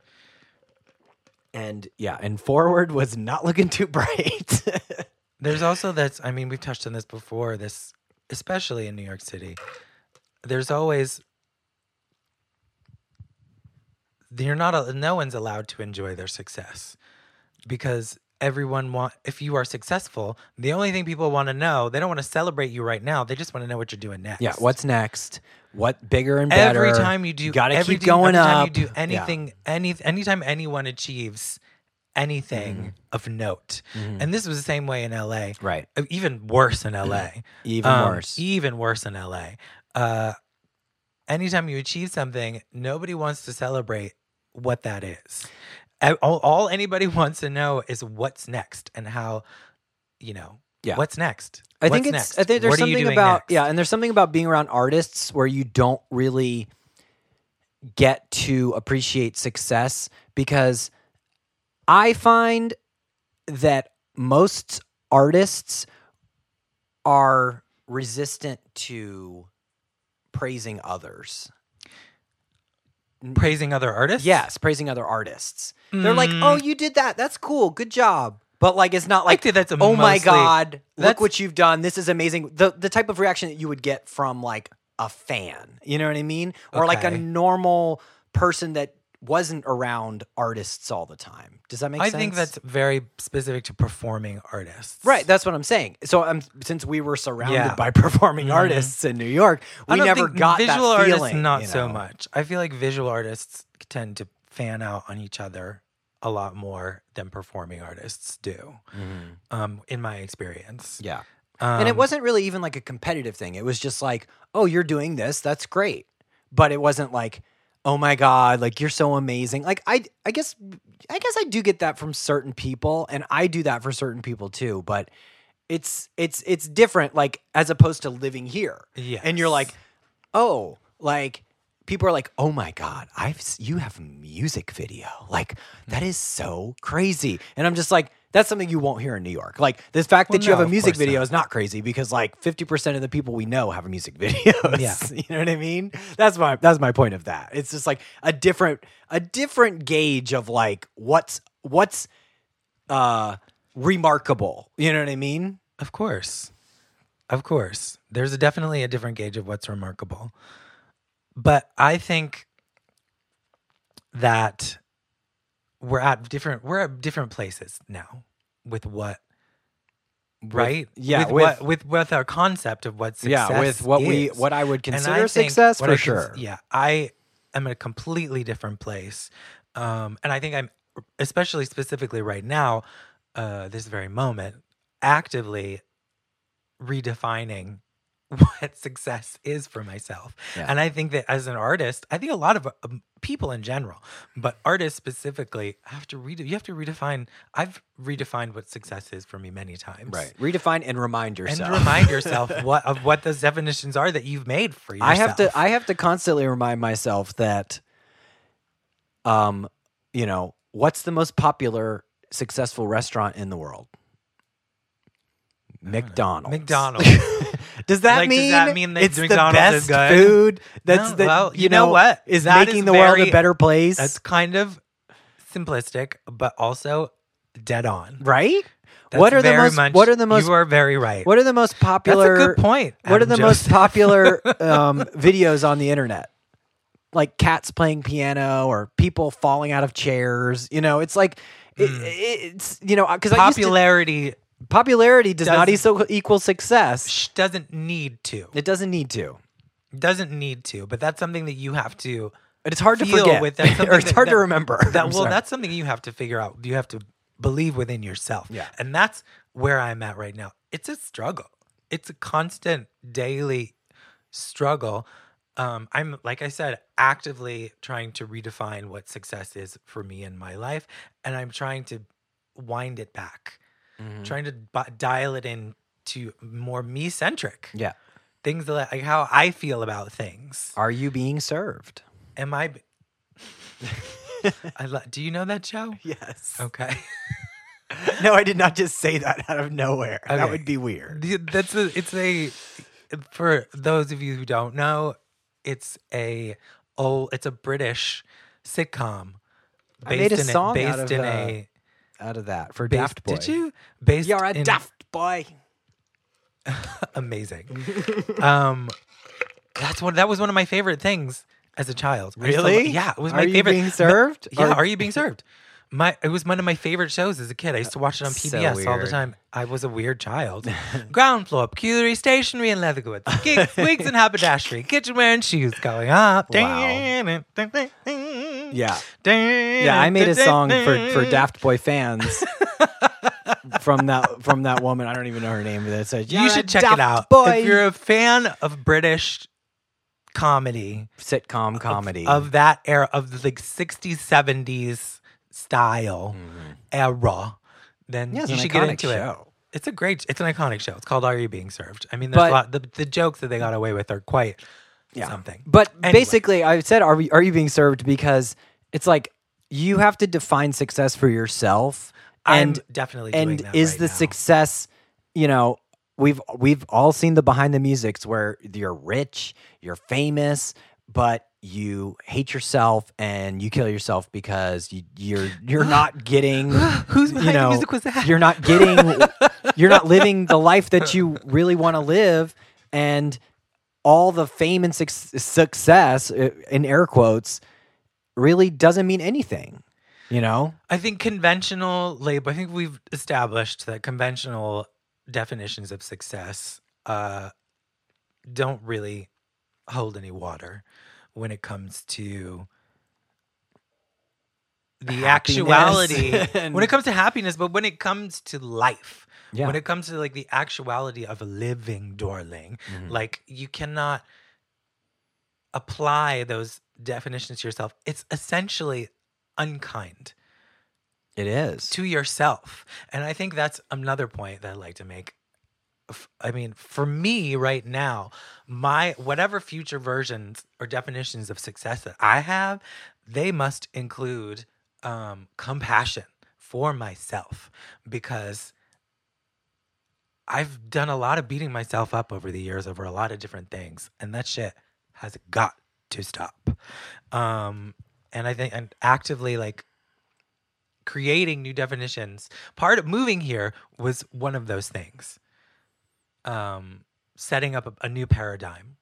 And yeah, and forward was not looking too bright. There's also that's I mean we've touched on this before this especially in New York City. There's always you're not no one's allowed to enjoy their success because everyone want if you are successful, the only thing people want to know, they don't want to celebrate you right now. They just want to know what you're doing next. yeah, what's next? What bigger and better? every time you do got to every keep going every time up. you do Yeah. anything any anytime anyone achieves anything Mm-hmm. of note and this was the same way in la Right. Uh, even worse in la Even Um, worse. even worse in la uh anytime you achieve something nobody wants to celebrate what that is all, all anybody wants to know is what's next and how you know Yeah. what's next I think it's. next? I think there's What something about next? yeah, and there's something about being around artists where you don't really get to appreciate success because I find that most artists are resistant to praising others. praising other artists Yes, praising other artists. They're like, Mm. "Oh, you did that. That's cool. Good job." But like, it's not like, that's "Oh my mostly- god, look that's- what you've done. This is amazing." The the type of reaction that you would get from like a fan. You know what I mean? Or like a Okay. normal person that wasn't around artists all the time. Does that make I sense? I think that's very specific to performing artists. Right, that's what I'm saying. So, um, since we were surrounded Yeah. by performing Mhm. artists in New York, we never got visual that artists. feeling. Not you so much. I feel like visual artists tend to fan out on each other a lot more than performing artists do. Mhm. Um, in my experience, Yeah. um, and it wasn't really even like a competitive thing. It was just like, oh, you're doing this. That's great. But it wasn't like, oh my God, like you're so amazing. Like I I guess I guess I do get that from certain people and I do that for certain people too, but it's it's it's different like as opposed to living here. Yeah. And you're like, "Oh, like people are like, "Oh my god, I've you have music video." Like that hmm. is so crazy. And I'm just like, that's something you won't hear in New York. Like the fact Well, that you have a music video not. is not crazy because like 50% of the people we know have a music video. Yeah. you know what I mean? That's my that's my point of that. It's just like a different a different gauge of like what's what's uh remarkable. You know what I mean? Of course. Of course. There's a, definitely a different gauge of what's remarkable. But I think that we're at different we're at different places now with what right? yeah, with, with- what with with our concept of what success yeah, with what we what I would And I consider success for I cons- sure. yeah, I am in a completely different place, um, and I think I'm, especially specifically right now, uh, this very moment, actively redefining what success is for myself. Yeah. And I think that as an artist, I think a lot of um, people in general, but artists specifically, have to read. You have to redefine. I've redefined what success is for me many times. Right. Redefine and remind yourself. And remind yourself what of what those definitions are that you've made for yourself. I have to I have to constantly remind myself that um you know, what's the most popular successful restaurant in the world? McDonald's. McDonald's. does that Like, does mean that mean that it's McDonald's the is best good? food? That's No, the well, you, you know what? is That making is the world a better place, That's kind of simplistic, but also dead on. right? That's what are the most much- what are the most You are very right. what are the most popular That's a good point. What are the most popular um, videos on the internet? Like cats playing piano or people falling out of chairs. You know, it's like it, Hmm. it's you know because I used popularity Popularity does not equal equal success. Sh- doesn't need to. It doesn't need to. Doesn't need to, but that's something that you have to But it's hard to feel forget. with. That's or it's that- hard to remember. That well, sorry. that's something you have to figure out. You have to believe within yourself. Yeah. and that's where I'm at right now. It's a struggle. It's a constant daily struggle. Um, I'm like I said, actively trying to redefine what success is for me in my life, and I'm trying to wind it back, Mhm. trying to bu- dial it in to more me centric Yeah. things that like how I feel about things. Are you being served? Am I? b- I lo- do you know that show? Yes. Okay. No, I did not just say that out of nowhere. That would be weird. That's a. It's a. For those of you who don't know, it's a. Oh, it's a British sitcom. I made a in song based in a Out of that for based, Daft Boy. Did you? Based You're a in, daft boy. amazing. um, that's one. That was one of my favorite things as a child. I used to lo- Really? yeah, it was Are my you favorite. being served? Yeah, Or- are you being served? My it was one of my favorite shows as a kid. I used to watch it on So PBS all the weird. time. I was a weird child. Ground floor, peculiary stationery and leather goods, gigs, wigs and haberdashery, kitchenware and shoes going up. Wow. Yeah. Yeah. Yeah, I made a song for, for Daft Boy fans from that from that woman. I don't even know her name, but it says You should check it out Boy. if you're a fan of British comedy sitcom comedy. of that era of the like 60s, 70s style era. Then Mm-hmm. Yeah, you should get into it. show. It's a great. It's an iconic show. It's called "Are You Being Served?" I mean, there's But- a lot. The, the jokes that they got away with are quite Yeah. something. But Anyway. basically, I said, "Are we? Are you being served?" Because it's like you have to define success for yourself, I'm and definitely doing and is right the now. success, you know, we've we've all seen the behind the musics where you're rich, you're famous, but you hate yourself and you kill yourself because you, you're you're not getting who's you behind the know music was that? you're not getting you're not living the life that you really want to live and all the fame and suc success uh, in air quotes really doesn't mean anything you know I think conventional label. I think we've established that conventional definitions of success uh, don't really hold any water when it comes to the Happiness actuality. and- when it comes to happiness, but when it comes to life, Yeah. when it comes to like the actuality of a living, darling, Mhm. like you cannot apply those definitions to yourself. It's essentially unkind it is to yourself. And I think that's another point that I'd like to make. I mean, for me right now, my whatever future versions or definitions of success that I have, they must include um, compassion for myself because I've done a lot of beating myself up over the years over a lot of different things, and that shit has got to stop. Um, and I think and actively like creating new definitions. Part of moving here was one of those things. Um, setting up a, a new paradigm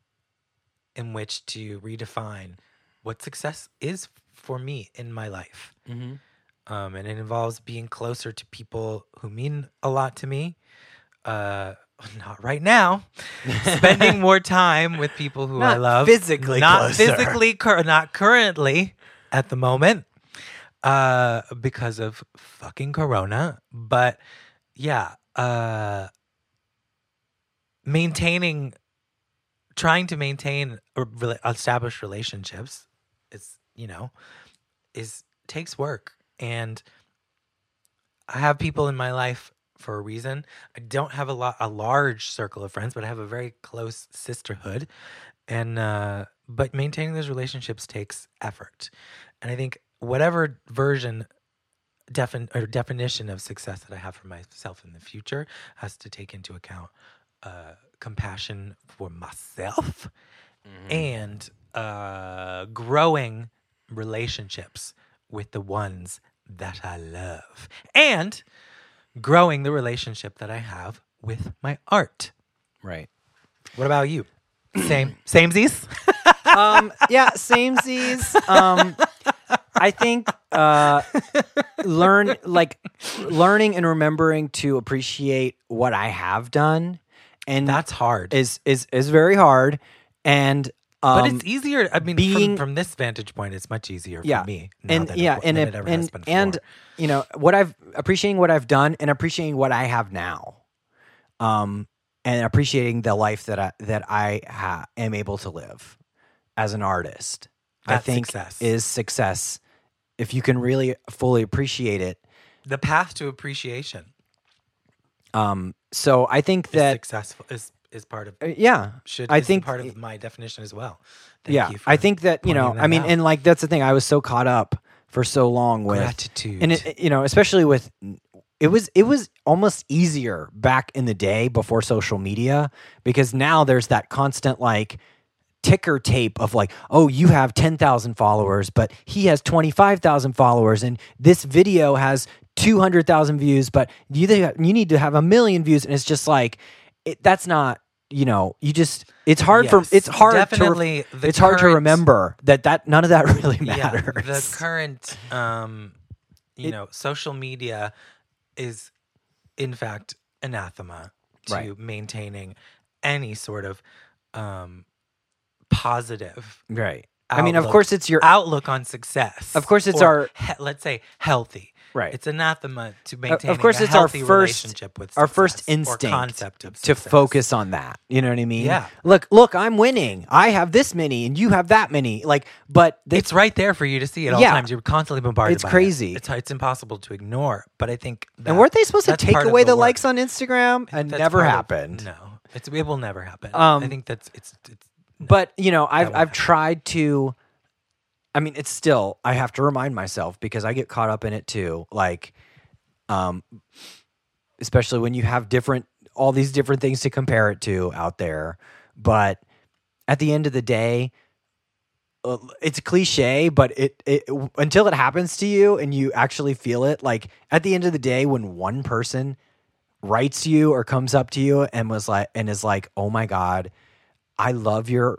in which to redefine what success is for me in my life. Mhm. Um, and it involves being closer to people who mean a lot to me. Uh, not right now. Spending more time with people who I love. physically not closer. physically, cur- not currently at the moment, uh, because of fucking Corona. But yeah, uh, maintaining, trying to maintain rela- established relationships is, you know, is takes work and I have people in my life for a reason. I don't have a lot a large circle of friends, but I have a very close sisterhood. And uh but maintaining those relationships takes effort. And I think whatever version defin- or definition of success that I have for myself in the future has to take into account uh compassion for myself and uh growing relationships with the ones that I love and growing the relationship that I have with my art. right What about you? Same, samesies. um yeah samesies um I think uh, learn like learning and remembering to appreciate what I have done, and That's hard. is is is very hard. And um, but it's easier. I mean, being- from, from this vantage point, it's much easier yeah, for me. and than yeah, it, and it, it ever and has been and you know what I've appreciating what I've done and appreciating what I have now, um, and appreciating the life that I that I ha- am able to live as an artist. I think success. is success if you can really fully appreciate it. the path to appreciation Um, so I think is that successful is is part of uh, yeah, should I think part of my definition as well. Thank yeah, you for I think that you know, pointing I mean, out. and like that's the thing. I was so caught up for so long with gratitude. and it, you know, especially with it was it was almost easier back in the day before social media because now there's that constant like ticker tape of like, oh, you have 10,000 followers, but he has 25,000 followers and this video has 200,000 views, but you you need to have a million views and it's just like it, that's not you know, you just it's hard for it's hard definitely to the it's hard to remember that that none of that really yeah, matters. the current um you It- know, social media is in fact anathema to Right. maintaining any sort of um positive right. I mean, of course it's your outlook on success. Of course it's our- he- let's say healthy. Right. It's anathema to maintain of course a it's our first relationship with our first instinct to focus on that. You know what I mean? Yeah. Look, look, I'm winning. I have this many and you have that many. Like, but the, It's right there for you to see at all Yeah. times. You're constantly bombarded. It's by it. crazy. It's it's impossible to ignore. But I think that and weren't they supposed to take away the, work. likes on Instagram? And That's never part of- happened. no, it's it will never happen. Um, I think that's it's it's But you know, I've I've happen. tried to. I mean, it's still I have to remind myself because I get caught up in it too. Like, um, especially when you have different all these different things to compare it to out there. But at the end of the day, uh, it's cliche, but it, it until it happens to you and you actually feel it. Like at the end of the day, when one person writes you or comes up to you and was like and is like, "Oh my god, I love your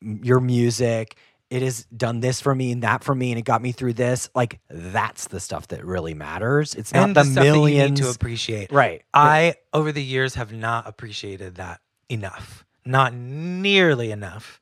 your music. It has done this for me and that for me, and it got me through this." Like that's the stuff that really matters. It's not and the, the, stuff that you millions, need to appreciate. right? I over the years have not appreciated that enough, not nearly enough.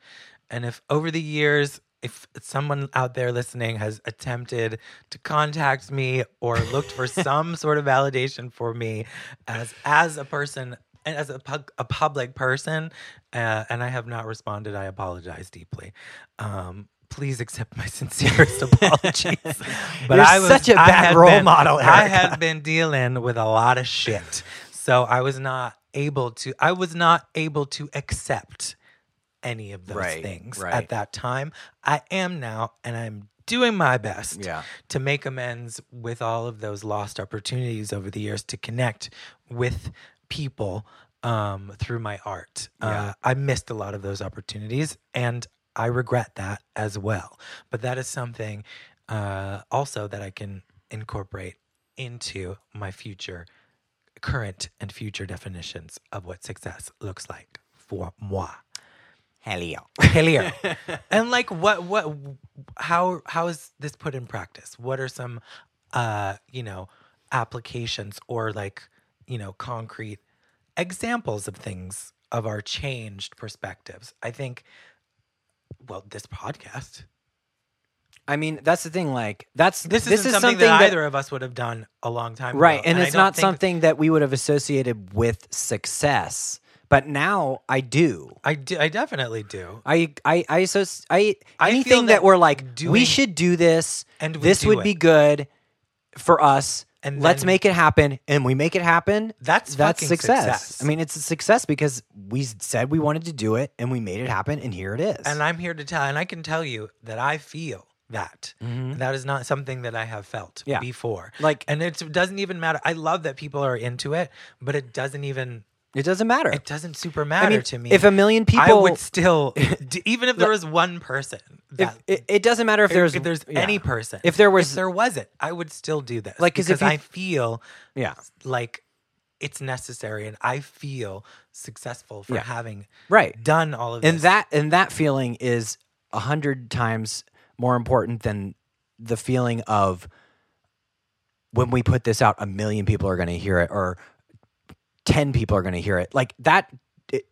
And if over the years, if someone out there listening has attempted to contact me or looked for some sort of validation for me as as a person and as a, a public person, uh, and I have not responded, I apologize deeply. Um, please accept my sincerest apologies. But You're I was such a bad role been- model, I Erica. had been dealing with a lot of shit. So I was not able to I was not able to accept any of those Right, things right. at that time. I am now and I'm doing my best Yeah. to make amends with all of those lost opportunities over the years to connect with people um, through my art. Yeah. Uh, I missed a lot of those opportunities and I regret that as well. But that is something uh, also that I can incorporate into my future, current and future definitions of what success looks like for moi. Yeah. Clear. and like what what how how is this put in practice? What are some uh, you know, applications or like, you know, concrete examples of things of our changed perspectives? I think well, this podcast. I mean, that's the thing. Like, that's This, this is something, that, either of us would have done a long time right, ago. and, I it's think- something that we would have associated with success. But now I do. I, do, I definitely do. I I I so I I anything that, that we're like we should do this And we this would it. be good for us And let's make it happen and we make it happen That's that's success. success. I mean it's a success because we said we wanted to do it and we made it happen and here it is. And I'm here to tell, and I can tell you that I feel that. That is not something that I have felt Mm-hmm. Yeah. before. Like- and it doesn't even matter. I love that people are into it, but it doesn't even. It doesn't matter. It doesn't super matter I mean, to me. if a million people I would still, even if there was one person, if, that, it, it doesn't matter if if there's if there's yeah. any person, If there was- if there wasn't, I would still do this. Like, 'cause if because you- I feel yeah. like it's necessary, and I feel successful for Yeah. having Right. done all of this. and this. that and that feeling is a hundred times more important than the feeling of when we put this out, a million people are going to hear it, or ten people are going to hear it. Like that,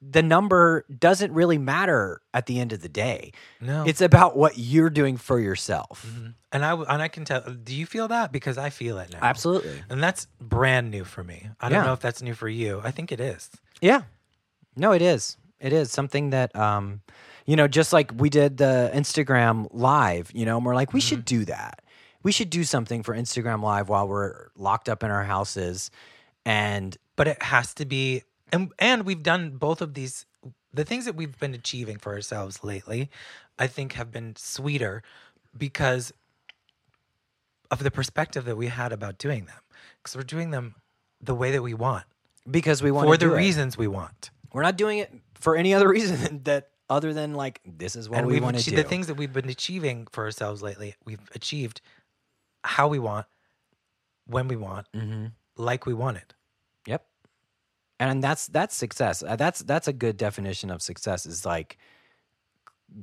the number doesn't really matter at the end of the day. No. It's about what you're doing for yourself. and I and I can tell. Do you feel that? Because I feel it now. Absolutely. And that's brand new for me. I don't Yeah. know if that's new for you. I think it is. Yeah. No, it is. It is something that um you know, just like we did the Instagram live, you know, and we're like, we should do that. We should do something for Instagram live while we're locked up in our houses. And But it has to be and and we've done both of these the things that we've been achieving for ourselves lately, I think have been sweeter because of the perspective that we had about doing them. Because we're doing them the way that we want. because we want For to the do it. reasons we want. We're not doing it for any other reason than that other than like this is what and we want to do. the things that we've been achieving for ourselves lately. We've achieved how we want, when we want, mm-hmm. like we wanted. Yep. And that's that's success. Uh, That's that's a good definition of success is like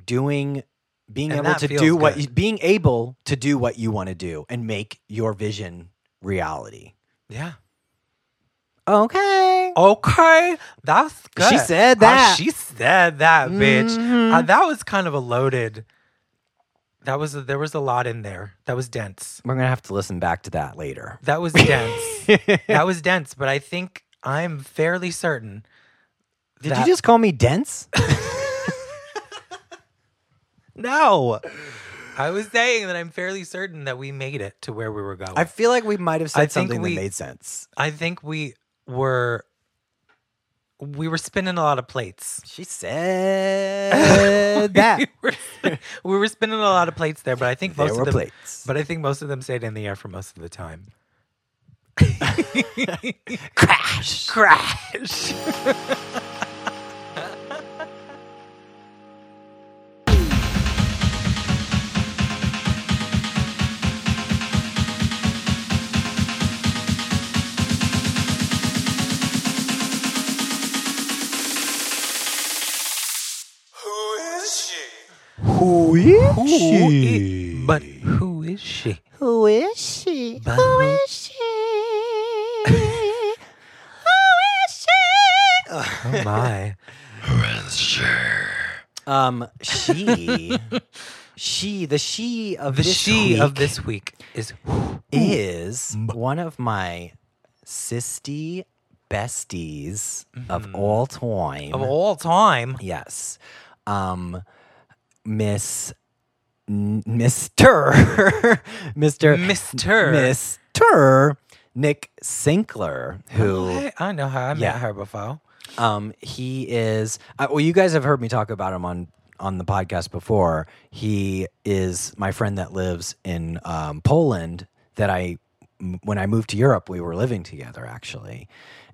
doing being And able to do what you, being able to do what you want to do and make your vision reality. Yeah. Okay. Okay, that's good. She said Uh, that. she said that, bitch. Mhm. Uh, that was kind of a loaded. That was a, there was a lot in there. That was dense. We're going to have to listen back to that later. That was dense. that was dense. But I think I'm fairly certain. Did that- you just call me dense? No. I was saying that I'm fairly certain that we made it to where we were going. I feel like we might have I said think something we- that made sense. I think we were we were spinning a lot of plates. She said that. we, were, we were spinning a lot of plates there, but I think There most were of them plates. but I think most of them stayed in the air for most of the time. Crash. Crash. Who is Who i- but who is she? Who is she? But Who who- is she? Who is she? Oh my. Um, she, she, the she of The this she week of this week is is one of my sisty besties of all time. of all time. Yes. Um Miss N- Mr. Mr. Mr. Mr. Nick Sinckler, who I, I know her. I met Yeah. her before. um he is uh, well you guys have heard me talk about him on on the podcast before. He is my friend that lives in um, Poland that I m- when I moved to Europe we were living together actually.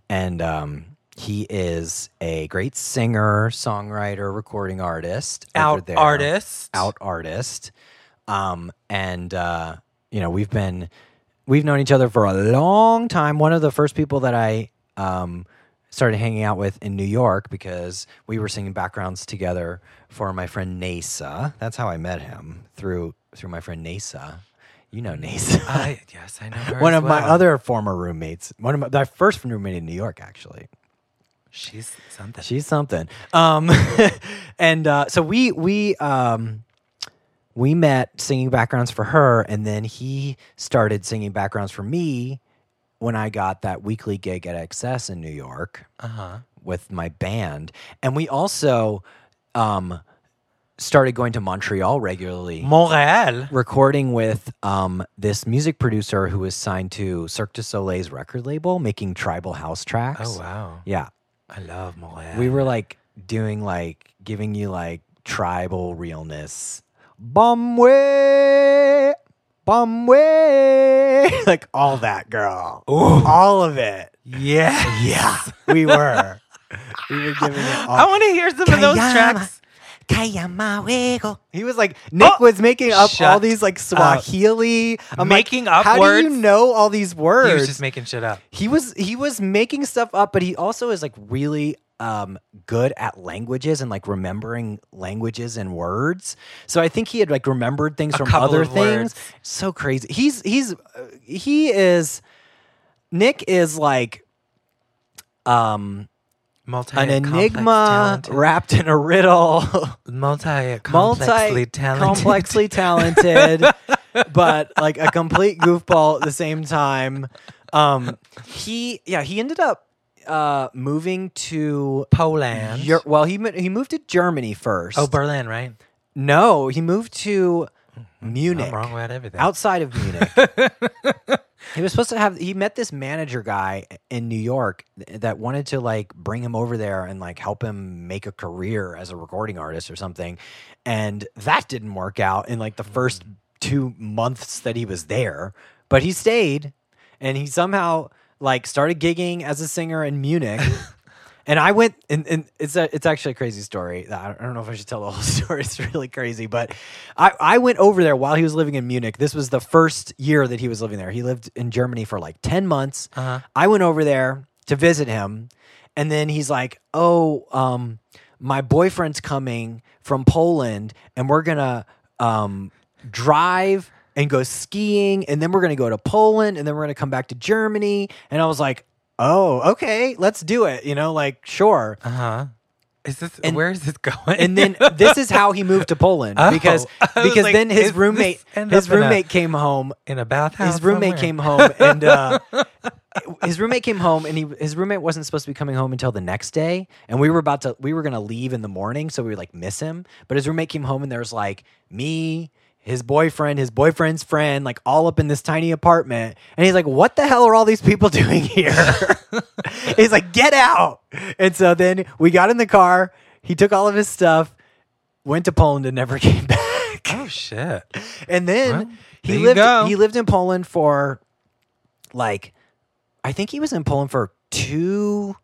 And um he is a great singer, songwriter, recording artist, over Out there. artist. out artist. Um, and uh, you know, we've been we've known each other for a long time. One of the first people that I um started hanging out with in New York because we were singing backgrounds together for my friend Nasa. That's how I met him through through my friend Nasa. You know Nasa. I, yes, I know her. One of my other former roommates. One of my, my first roommate in New York, actually. She's something. She's something. Um, and uh, so we we um, we met singing backgrounds for her, and then he started singing backgrounds for me when I got that weekly gig at XS in New York Uh huh. with my band, and we also um, started going to Montreal regularly. Montréal. Recording with um, this music producer who was signed to Cirque du Soleil's record label, making tribal house tracks. Oh wow. Yeah, I love Montréal. we were like doing like giving you like tribal realness. Bumway, bumway, like all that, girl. All of it. yeah. Yeah, we were. we were giving it all. I want to hear some of those Kayama. tracks. Kayamawego. He was like oh, Nick Oh, was making up all these like Swahili. I'm like, Making up How do you know all these words? He words? was just making shit up. he was he was making stuff up, but he also is like really um, good at languages and like remembering languages and words. So I think he had like remembered things from other things. words. So crazy. He's he's uh, he is Nick is like um Multi an enigma wrapped in a riddle. multi multi complexly talented. complexly talented, but like a complete goofball at the same time. Um, he yeah he ended up uh moving to Poland. Well he mo- he moved to Germany first. oh, Berlin, right? no, he moved to Munich I'm wrong about everything. outside of Munich. he was supposed to have he met this manager guy in New York that wanted to like bring him over there and like help him make a career as a recording artist or something. And that didn't work out in like the first 2 months that he was there, but he stayed and he somehow like started gigging as a singer in Munich. And I went, and, and it's a, it's actually a crazy story. I don't- know if I should tell the whole story. It's really crazy, but I, I went over there while he was living in Munich. This was the first year that he was living there. He lived in Germany for like ten months. Uh-huh. I went over there to visit him, and then he's like, "Oh, um, my boyfriend's coming from Poland, and we're gonna um, drive." And go skiing, and then we're gonna go to Poland, and then we're gonna come back to Germany. And I was like, "Oh, okay, let's do it." You know, like sure. Uh huh. Is this And- where is this going? And then this is how he moved to Poland Oh, because because like, then his roommate his in a- roommate came home. in a bathhouse. His roommate somewhere? came home and uh, his roommate came home and he his roommate wasn't supposed to be coming home until the next day and we were about to we were gonna leave in the morning so we would like miss him but his roommate came home and there was like me his boyfriend his boyfriend's friend like all up in this tiny apartment. And he's like what the hell are all these people doing here? He's like get out. And so then we got in the car. He took all of his stuff went to poland and never came back. Oh shit! and then Well, he lived he lived in Poland for like I think he was in Poland for 2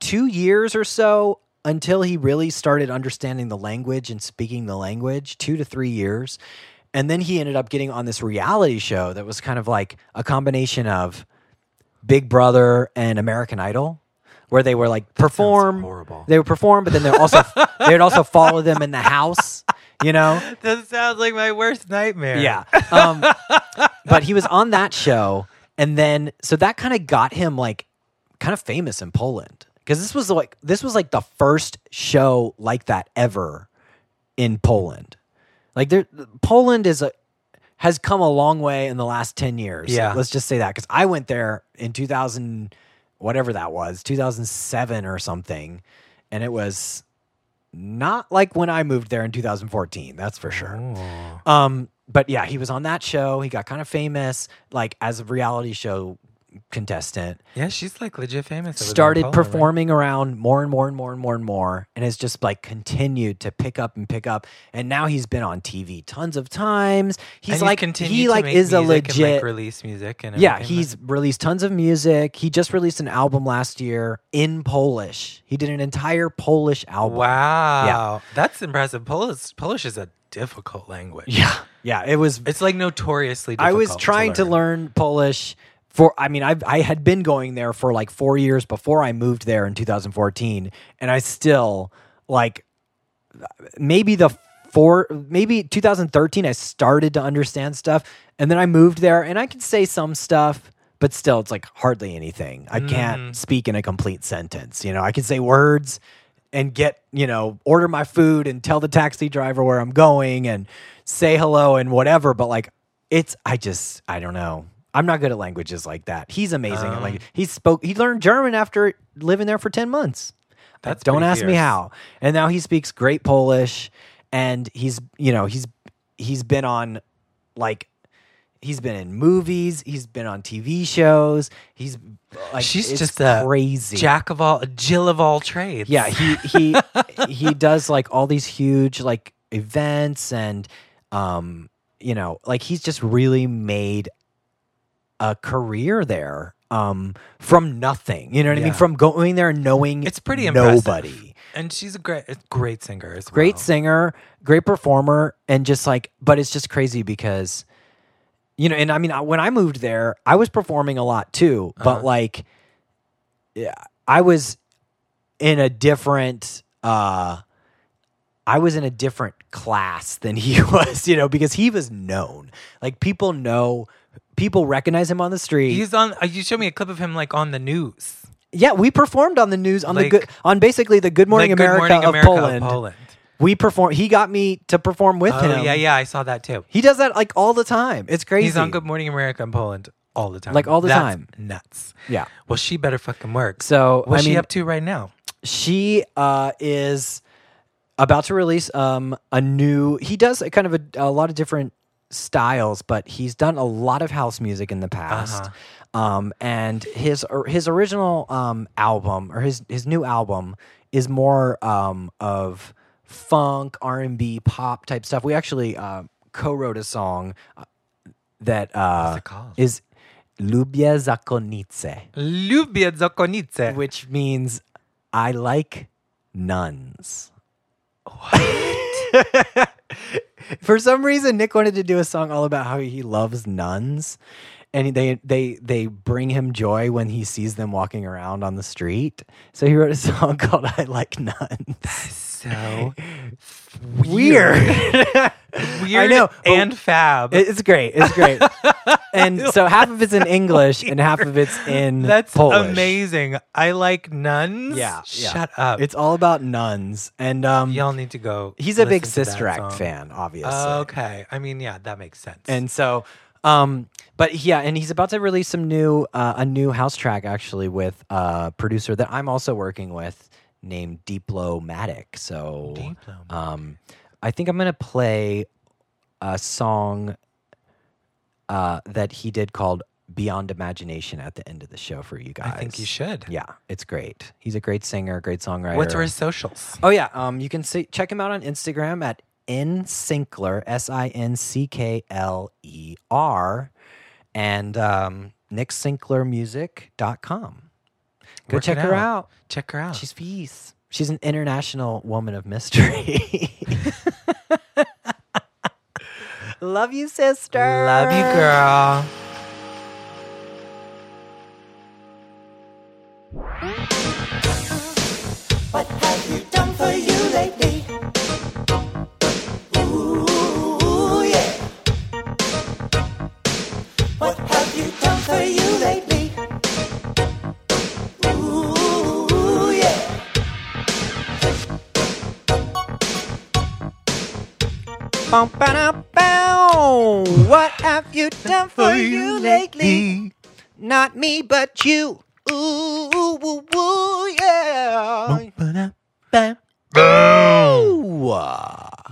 2 years or so until he really started understanding the language and speaking the language, 2 to 3 years. And then he ended up getting on this reality show that was kind of like a combination of Big Brother and American Idol where they were like perform horrible. they would perform but then they also they would also follow them in the house, you know? That sounds like my worst nightmare. Yeah. Um, but he was on that show. And then, so that kind of got him like kind of famous in Poland. Cause this was like, this was like the first show like that ever in Poland. Like there, Poland is a, has come a long way in the last 10 years. Yeah. Let's just say that. Cause I went there in 2000, whatever that was, 2007 or something. And it was not like when I moved there in 2014. That's for sure. Oh. Um, but yeah, he was on that show. He got kind of famous, like as a reality show contestant. Yeah, she's like legit famous. over there in Started Poland, right? performing around more and more and more and more and more, and has just like continued to pick up and pick up. And now he's been on TV tons of times. He's And like he to like is a and, like, legit. release music and yeah, he's released tons of music. He just released an album last year in Polish. He did an entire Polish album. wow, that's impressive. Polish Polish is a difficult language. Yeah, yeah. It was It's like notoriously. Difficult. I was trying to learn. learn Polish for I mean I I had been going there for like 4 years before I moved there in 2014 and I still like maybe the four maybe 2013 I started to understand stuff and then I moved there and I can say some stuff but still it's like hardly anything. I can't mm-hmm. speak in a complete sentence, you know. I can say words and get, you know, order my food and tell the taxi driver where I'm going and say hello and whatever. But like, it's, I just, I don't know. I'm not good at languages like that. He's amazing at language. He spoke, he learned German after living there for 10 months. That's don't ask me how. And now he speaks great Polish and he's, you know, he's, he's been on like, he's been in movies, he's been on TV shows. He's like, She's just a crazy. Jack of all, Jill of all trades. Yeah, he he he does like all these huge like events and um you know, like he's just really made a career there um from nothing. You know what I mean? From going there and knowing It's pretty impressive. nobody. and she's a great, great singer Great well. singer, great performer and just like but it's just crazy because you know, and I mean when I moved there, I was performing a lot too, but Uh-huh. like yeah, I was in a different uh I was in a different class than he was, you know, because he was known. Like people know people recognize him on the street. He's on. uh, You showed me a clip of him like on the news. yeah, we performed on the news on the good on basically the Good Morning Like Good America, Morning of, America Poland. of Poland. We perform he got me to perform with Oh him. yeah, yeah, I saw that too. He does that like all the time. It's crazy. He's on Good Morning America in Poland all the time. Like, all the That's time. Nuts. Yeah. Well, she better fucking work. So What's I mean she up to right now? she uh, is about to release um, a new he does a kind of a, a lot of different styles but he's done a lot of house music in the past. Um, and his or his original um, album or his his new album is more um, of funk r&b pop type stuff. We actually uh, co-wrote a song uh, that uh, is Lubię Zakonnice Lubię Zakonnice. which means I like nuns. For some reason, Nick wanted to do a song all about how he loves nuns, and they they they bring him joy when he sees them walking around on the street. So he wrote a song called "I Like Nuns." So Weird. weird. I know, And fab. It's great. It's great. and so half of it's in English and half of it's in That's Polish. amazing. I like nuns. Yeah, yeah. Shut up. It's all about nuns, and um, Y'all need to go. he's a big listen to that Sister Act song. fan, obviously. Okay. I mean, yeah, that makes sense. and so um but yeah and he's about to release some new uh, a new house track actually with a producer that i'm also working with named diplomatic so Diplomatic. um i think i'm gonna play a song uh that he did called beyond imagination at the end of the show for you guys I think you should. yeah it's great he's a great singer great songwriter What's his socials? Oh yeah, um, you can see check him out on Instagram at nsinckler s i n c k l e r, and um, nicksincklermusic.com. Go check her out. out. Check her out. She's peace. She's an international woman of mystery. Love you, sister. Love you, girl. Bum, ba, bow. What have you done for you lately? Not me, but you. Ooh, ooh, ooh, ooh, yeah. Ooh.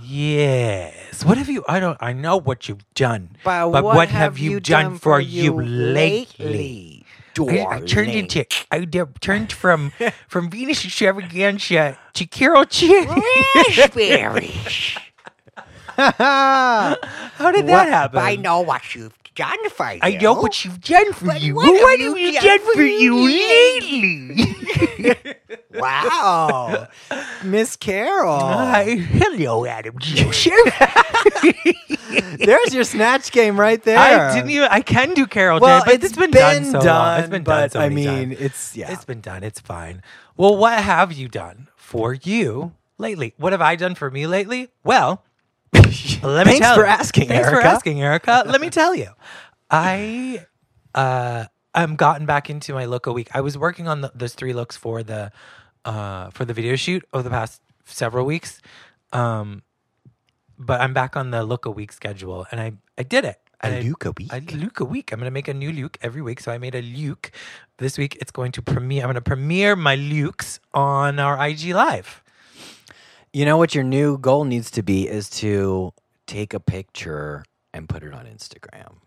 Yes. What have you? I don't. I know what you've done, But, what, have you done, for you lately? I, I turned into. I de- turned from from Venus Xtravaganza to Carol Chick. How did that happen? I know what you've done for you. I know what you've done for you. what have have you done for you lately? Wow. Miss Carol. Hi, hello, Adam Joseph. There's your snatch game right there. I didn't even. I can do Carol. Well, but it's it's been, done. So long. It's been but done. So I many mean, times. it's yeah. It's been done. It's fine. Well, what have you done for you lately? What have I done for me lately? Well, let me Thanks tell for asking, Thanks for asking, Erica. let me tell you, I uh, I'm gotten back into my look a week. I was working on the, those three looks for the uh, for the video shoot over the past several weeks, um, but I'm back on the look a week schedule, and I I did it. And I- look a week? a look a week. I'm going to make a new look every week. So I made a look. This week it's going to premiere. I'm going to premiere my looks on our IG Live. You know what your new goal needs to be is to take a picture and put it on Instagram.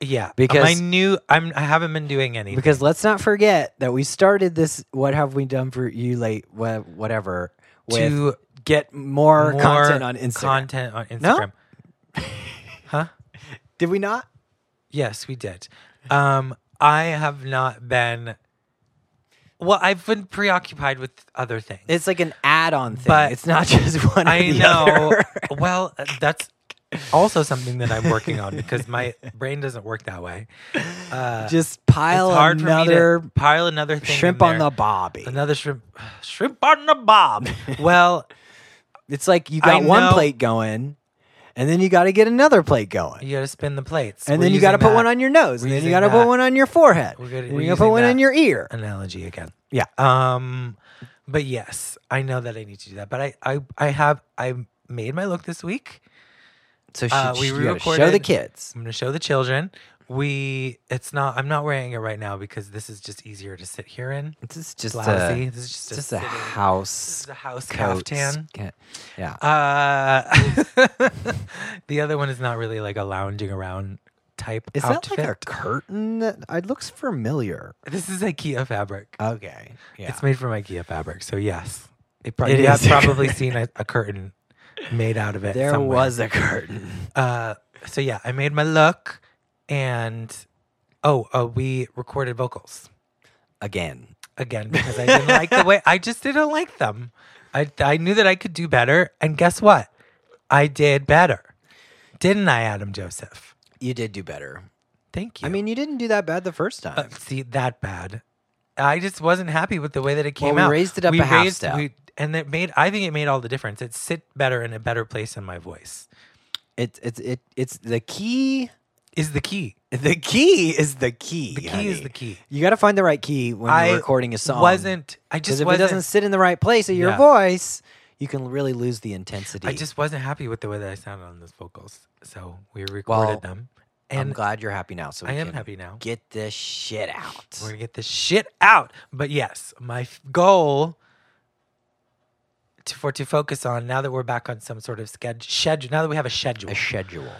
Yeah, Because- my new. I'm. I haven't been doing anything Because let's not forget that we started this. What have we done for you late? wha- Whatever. With to get more, more content on Instagram. Content on Instagram. No? Huh? Did we not? Yes, we did. Um, I have not been. Well, I've been preoccupied with other things. It's like an add-on thing. But it's not just one. I know. well, uh, that's also something that I'm working on because my brain doesn't work that way. Uh, Just pile another for me to pile another thing shrimp on the bobby. another shrimp shrimp on the bob. well, It's like you got one plate going, and then you got to get another plate going. you got to spin the plates, And We're then you got to put one on your nose, and We're then you got to put one on your forehead. We're good. You got to put one in your ear. analogy again. Yeah. Um, but yes, I know that I need to do that. But I, I, I have I made my look this week. So she, Uh, we you gotta show the kids. I'm going to show the children. We, it's not. I'm not wearing it right now because this is just easier to sit here in. This is just Lousy. a, This is just, just a, a house This is a house coat caftan. sca- Yeah. Uh, the other one is not really like a lounging around type is outfit. that like a curtain? That it looks familiar. this is IKEA fabric. Okay. Yeah. It's made from IKEA fabric, so yes, it pro- It you have probably seen a, a curtain made out of it. there somewhere. was a curtain. Uh, so yeah, I made my look, and oh, uh, we recorded vocals Again. again because I didn't like the way I just didn't like them. I I knew that I could do better, and guess what? I did better, didn't I, Adam Joseph? You did do better. Thank you. I mean, you didn't do that bad the first time. Uh, see that bad. I just wasn't happy with the way that it came Well, we out. raised it up a half step. we- and it made. I think it made all the difference. It sit better in a better place in my voice. it's it's it it's the key. Is the key. The key is the key. The key honey. is the key. You got to find the right key when I you're recording a song. Wasn't I just if it wasn't. doesn't sit in the right place of your Yeah. voice, you can really lose the intensity. I just wasn't happy with the way that I sounded on those vocals. So we recorded Well, them, I'm and glad you're happy now. So I am happy now. Get this shit out. we're gonna get this shit out. But yes, my f- goal. To, for to focus on now that we're back on some sort of schedule now that we have a schedule A schedule.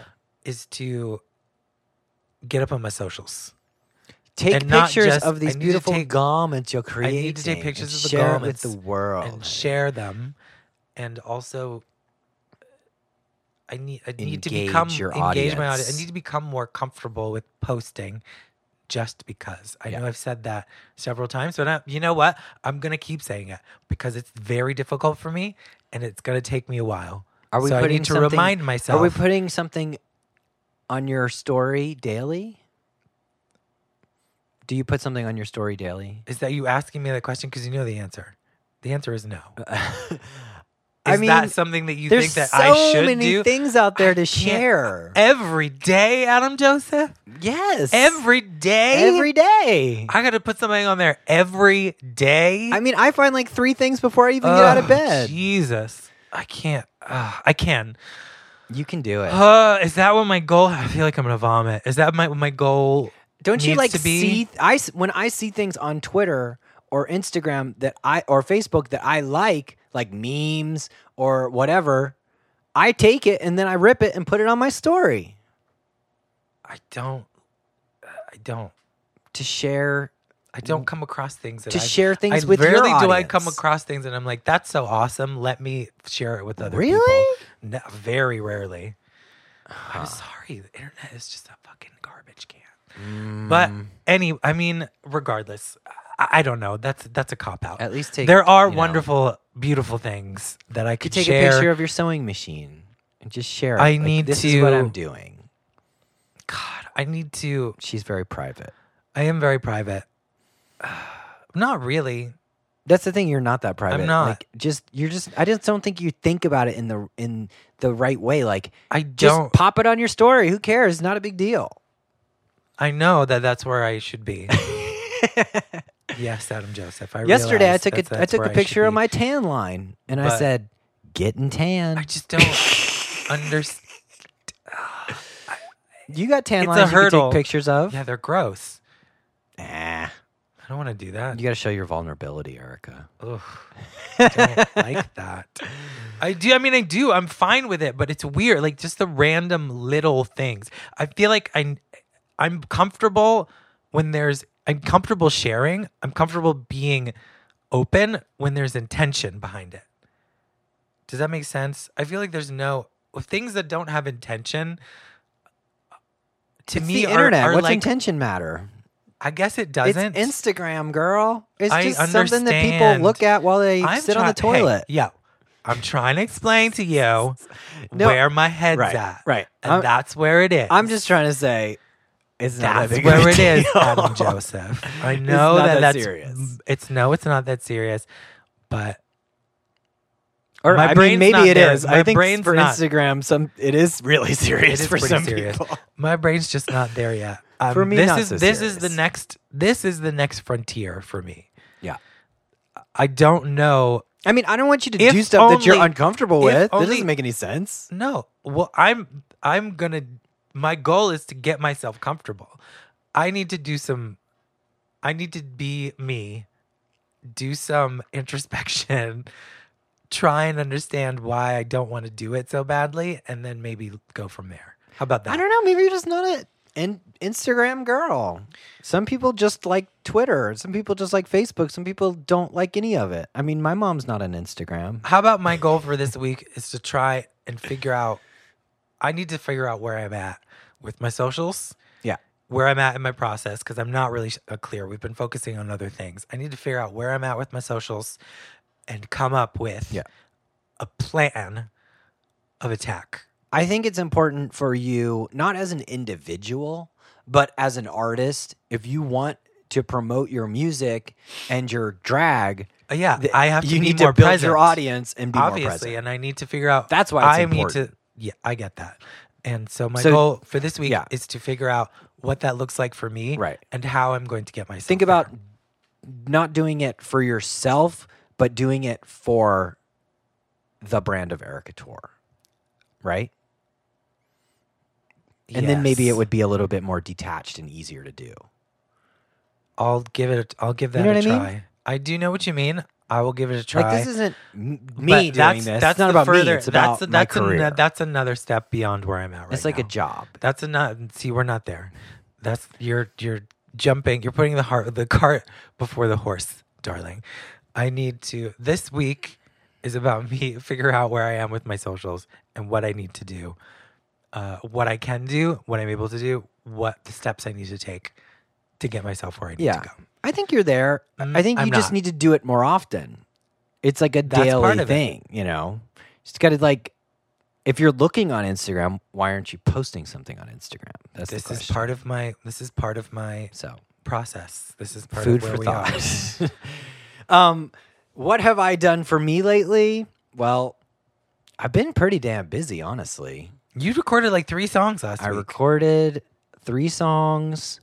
is to get up on my socials. Take And pictures just- of these beautiful take- garments you're I need to take pictures of the share garments with the world and share them, and also I need I need to become Engage your engage my audience. audience. I need to become more comfortable with posting. Just because I know I've said that several times, but I, you know what? I'm gonna keep saying it because it's very difficult for me, and it's gonna take me a while. Are we so I putting need to something- remind myself. Are we putting something on your story daily? Do you put something on your story daily? is that you asking me that question because you know the answer? The answer is no. I Is mean, that something that you think that so I should have? There's so many do? things out there I to share. every day, Adam Joseph. yes, Every day. every day. I got to put something on there every day. I mean, I find like three things before I even get out of oh, bed. Jesus, I can't. Ugh, I can. You can do it. Uh, is that what my goal? I feel like I'm gonna vomit. Is that my my goal? Don't you needs like to be? see? I s- when I see things on Twitter or Instagram that I or Facebook that I like, like memes or whatever. I take it and then I rip it and put it on my story I don't. I don't. to share. I don't come across things that To I, share things I with your rarely do I come audience. across things and I'm like, that's so awesome. Let me share it with other people. Really? No, very rarely. I'm sorry. The internet is just a fucking garbage can. But Mm. any, I mean, regardless, I, I don't know. That's that's a cop out. At least take, there are you know, wonderful, beautiful things that I could take share. a picture of your sewing machine and just share it. I Like, need this is what to- I'm doing. God, I need to. She's very private. I am very private. Not really. That's the thing. You're not that private. I'm not. Like, just you're just. I just don't think you think about it in the in the right way. Like, I just don't. pop it on your story. Who cares? Not a big deal. I know that that's where I should be. yes, Adam Joseph. I Yesterday, I took a I took a picture of my tan line, and I But- said, "Getting tan." I just don't understand. you got tan It's a lines you can take pictures of. Yeah, they're gross. I don't want to do that. you got to show your vulnerability, Erica. Ugh, I don't like that. I do. I mean, I do. I'm fine with it, but it's weird. Like just the random little things. I feel like I, I'm comfortable when there's. I'm comfortable sharing. I'm comfortable being open when there's intention behind it. Does that make sense? I feel like there's no things that don't have intention. To it's me, the are- internet. are What's like, intention matter? I guess it doesn't. It's Instagram, girl. It's I just something that people look at while they I'm sit on the try- hey, toilet. yeah. I'm trying to explain to you No, where my head's right, at. right. And I'm- that's where it is. I'm just trying to say it's not that That's where it is. Adam Joseph. I know that, that that's serious. It's no, it's not that serious. But Or My I mean, not maybe it there. is. My I think brain's for not- Instagram, some it is really serious it is for some serious. people. My brain's just not there yet. Um, For me, this not is so this is the next this is the next frontier for me. Yeah. I don't know. I mean, I don't want you to If do stuff that you're uncomfortable with. that doesn't make any sense. No. Well, I'm I'm gonna. My goal is to get myself comfortable. I need to do some. I need to be me. Do some introspection. Try and understand why I don't want to do it so badly, and then maybe go from there. How about that? I don't know. Maybe you're just not a an Instagram girl. Some people just like Twitter. Some people just like Facebook. Some people don't like any of it. I mean, my mom's not on Instagram. How about my goal for this week is to try and figure out. I need to figure out where I'm at with my socials. Yeah. where I'm at in my process because I'm not really uh, clear. We've been focusing on other things. I need to figure out where I'm at with my socials and come up with Yeah. a plan of attack. I think it's important for you, not as an individual, but as an artist, if you want to promote your music and your drag, Uh, yeah, th- I have to you need more to build present, your audience and be obviously, and I need to figure out. That's why it's I important. need to. Yeah, I get that. And so my So- goal for this week yeah. is to figure out what that looks like for me, Right. and how I'm going to get myself. Think there. about not doing it for yourself, but doing it for the brand of Erica Tour, right? And then maybe it would be a little bit more detached and easier to do. I'll give it. A, I'll give that know a what I mean? try. I do know what you mean. I will give it a try. Like this isn't me doing that's, this. That's not about further, me. It's about that's, my that's, an- career. that's another step beyond where I'm at right now. it's like a job. That's not. See, we're not there. That's you're you're jumping. You're putting the heart the cart before the horse, darling. I need to. This week is about me figure out where I am with my socials and what I need to do, uh, what I can do, what I'm able to do, what the steps I need to take to get myself where I need Yeah. to go. I think you're there. Mm, I think you I'm just not. need to do it more often. It's like a That's daily of it. thing, you know. Just got to like if you're looking on Instagram, why aren't you posting something on Instagram? That's This is part of my. This is part of my so process. This is part food of where for we thought. are. um, what have I done for me lately? Well, I've been pretty damn busy, honestly. You recorded like three songs last night. I week. recorded three songs.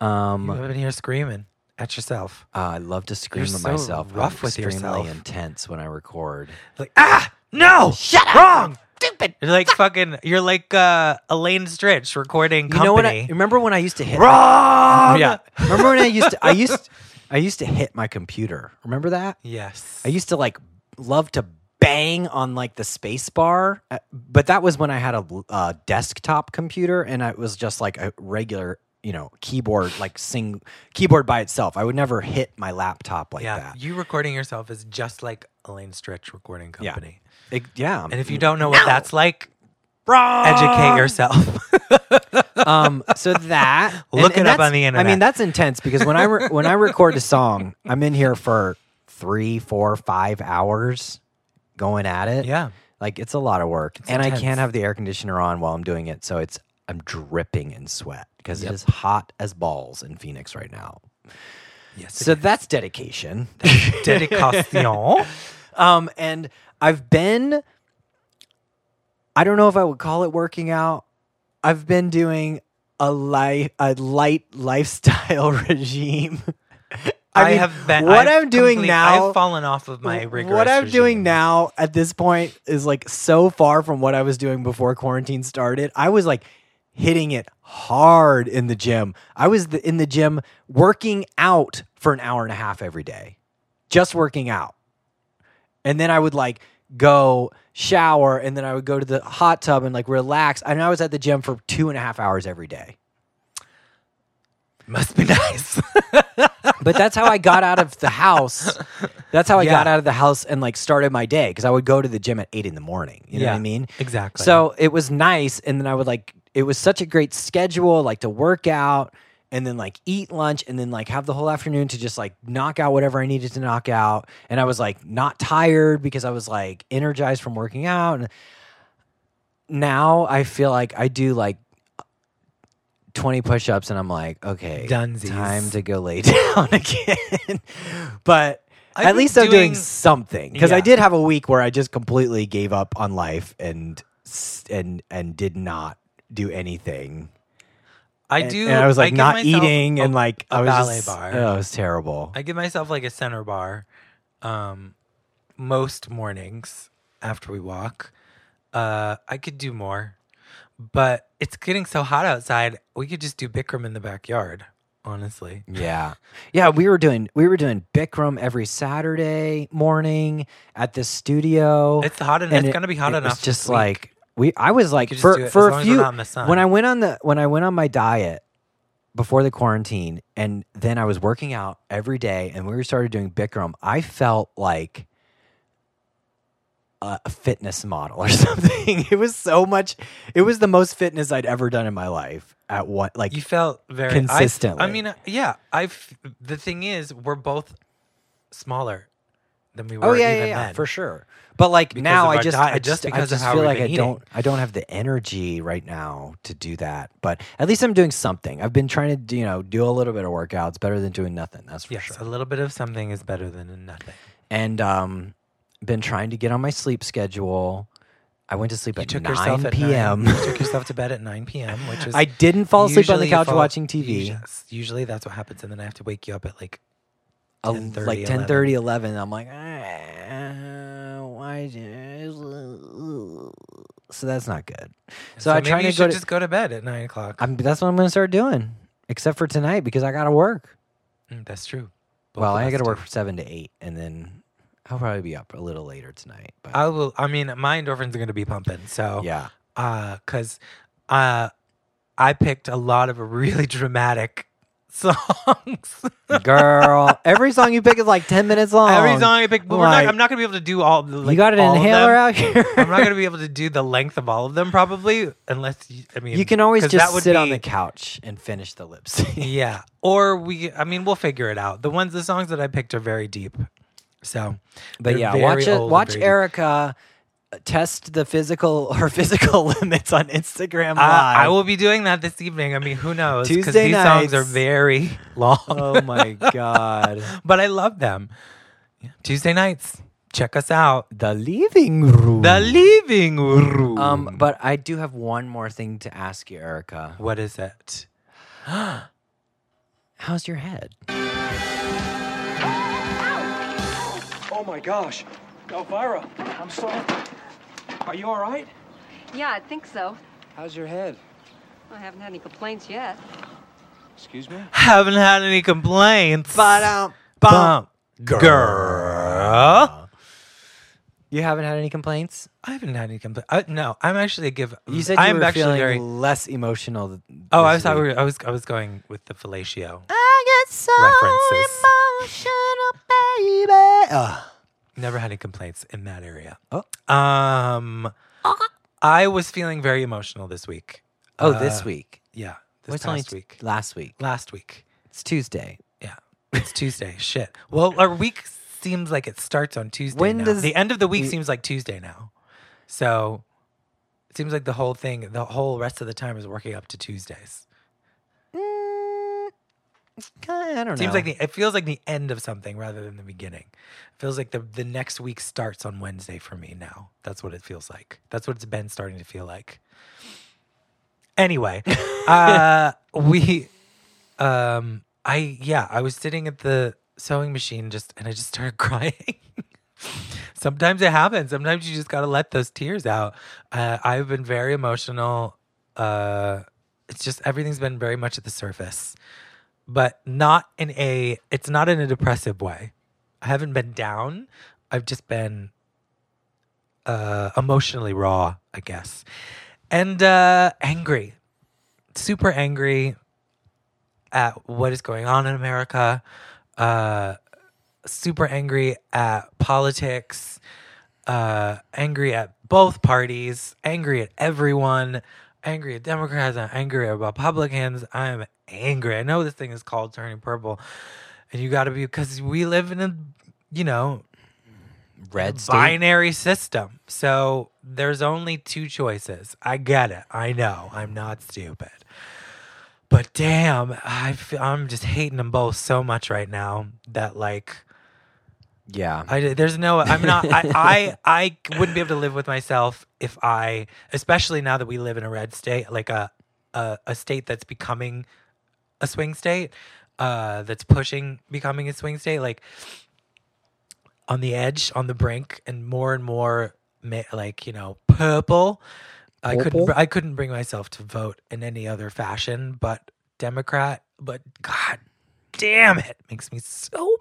Um, You've been here screaming at yourself. uh, I love to scream You're at so myself. rough I'm with extremely yourself. intense when I record. Like ah no, Shut up! wrong. Stupid! You're like fucking. You're like uh, Elaine Stritch recording You know what? I remember when I used to hit. wrong. Yeah. Remember when I used to? I used. I used to hit my computer. Remember that? Yes. I used to like love to bang on like the space bar, uh, but that was when I had a uh, desktop computer and it was just like a regular, you know, keyboard like sing keyboard by itself. I would never hit my laptop like yeah. that. You recording yourself is just like Elaine Stritch recording Yeah. company. It- yeah. And if you don't know what that's like, Wrong. educate yourself. um so that Look it up on the internet. I mean that's intense because when I re- when I record a song, I'm in here for three, four, five hours going at it. yeah. Like it's a lot of work, and I can't have the air conditioner on while I'm doing it, so it's I'm dripping in sweat because Yep. it is hot as balls in Phoenix right now. Yes. So that's dedication. dedication. um, and I've been, I don't know if I would call it working out. I've been doing a light a light lifestyle regime. I, mean, have been. what I've I'm doing now. I've fallen off of my rigorous. what I'm doing now at this point is like so far from what I was doing before quarantine started. I was like hitting it hard in the gym. I was the, in the gym working out for an hour and a half every day, just working out. And then I would like go shower and then I would go to the hot tub and like relax. And I was at the gym for two and a half hours every day. Must be nice. But that's how I got out of the house. That's how I Yeah. got out of the house and like started my day because I would go to the gym at eight in the morning. You know what I Yeah, mean? exactly. So it was nice. And then I would like, it was such a great schedule, like to work out and then like eat lunch and then like have the whole afternoon to just like knock out whatever I needed to knock out. And I was like not tired because I was like energized from working out. And now I feel like I do like 20 push ups and I'm like, okay, Dunsies. time to go lay down again. but I've at least I'm doing doing- something because I did have a week where I just completely gave up on life and and and did not do anything. I And- do. And I was like give not eating a- and like a I was ballet just, bar. Oh, it was terrible. I give myself like a center bar um, most mornings after we walk. Uh, I could do more, but it's getting so hot outside. We could just do Bikram in the backyard, honestly. Yeah. Yeah, we were doing we were doing Bikram every Saturday morning at the studio. It's hot en- and it's it- gonna be hot it enough Was just like we I was like for do it as for a few not the sun. when I went on the when I went on my diet before the quarantine and then I was working out every day and we started doing Bikram, I felt like a a fitness model or something. It was so much it was the most fitness I'd ever done in my life at what like You felt very Consistently. I, mean, uh, yeah. I've. The thing is, we're both smaller than we were. Oh yeah, even yeah, yeah, then. for sure. But like Because now, I just, diet, I just just, I just feel like I been don't. I don't have the energy right now to do that. But at least I'm doing something. I've been trying to, do, you know, do a little bit of workouts. Better than doing nothing. That's for Yes, sure. a little bit of something is better than nothing. And um, been trying to get on my sleep schedule. I went to sleep You at took 9 yourself at p.m. 9, you took yourself to bed at 9 p.m., which is I didn't fall asleep on the couch fall- watching TV. Yes, usually that's what happens, and then I have to wake you up at like A- 10:30, like 10 11. 11 i'm like "Ah, why do-" so that's not good so, i try to go to just go to bed at nine o'clock. I'm, that's what i'm gonna start doing except for tonight because i gotta work Mm, that's true. Both well i gotta work from 7 to 8 and then i'll probably be up a little later tonight but I will. I mean, my endorphins are going to be pumping. So yeah uh, because uh, I picked a lot of really dramatic songs. girl every song you pick is like 10 minutes long Every song I pick, but we're Like, not, I'm not going to be able to do all. The, like, you got an inhaler out here I'm not going to be able to do the length of all of them, probably, unless you, I mean you can always just sit on the couch and finish the lips. Yeah, or we. I mean, we'll figure it out. The ones, the songs that I picked are very deep. So, But yeah, watch it. Watch. Erica uh, test the physical her physical limits on Instagram Uh, I will be doing that this evening. I mean, who knows? Because these songs are very long. Oh my god! but I love them. Tuesday nights, check us out. the living room. The living room. um, but I do have one more thing to ask you, Erica. what is it? How's your head? Oh my gosh. Elvira, I'm sorry. Are you all right? Yeah, I think so. How's your head? I haven't had any complaints yet. Excuse me? Haven't had any complaints. um, Bump. Girl. You haven't had any complaints. I haven't had any complaints. Uh, no, I'm actually a give. You said you I'm were actually feeling very. less emotional. th- Oh, I was, thought we were, I was I was going with the fellatio. I get so References. emotional, baby. Ugh. Never had any complaints in that area. Oh. Um, I was feeling very emotional this week. Oh, Uh, this week. Yeah, this What's only past t- week. Last week. Last week. It's Tuesday. Yeah, it's Tuesday. Shit. Well, our week seems like it starts on Tuesday. When now. does the end of the week we- seems like Tuesday now? So it seems like the whole thing, the whole rest of the time is working up to Tuesdays. I don't know. Seems like the, it feels like the end of something rather than the beginning. It feels like the the next week starts on Wednesday for me now. That's what it feels like. That's what it's been starting to feel like. Anyway, uh, we, um, I yeah, I was sitting at the sewing machine just and I just started crying. Sometimes it happens. Sometimes you just got to let those tears out. Uh, I've been very emotional. Uh, it's just everything's been very much at the surface but not in a it's not in a depressive way. I haven't been down. I've just been uh emotionally raw, I guess. And uh angry. Super angry at what is going on in America. Uh super angry at politics. Uh angry at both parties, angry at everyone. Angry at Democrats. I'm angry at Republicans. I'm angry. I know this thing is called turning purple, and you got to be because we live in a you know Red state. binary system. So there's only two choices. I get it. I know. I'm not stupid. But damn, I feel, I'm just hating them both so much right now that like Yeah. I there's no I'm not I, I I wouldn't be able to live with myself if I especially now that we live in a red state like a a, a state that's becoming a swing state uh that's pushing becoming a swing state like on the edge on the brink and more and more like you know purple I couldn't I couldn't bring myself to vote in any other fashion but Democrat but god damn it makes me so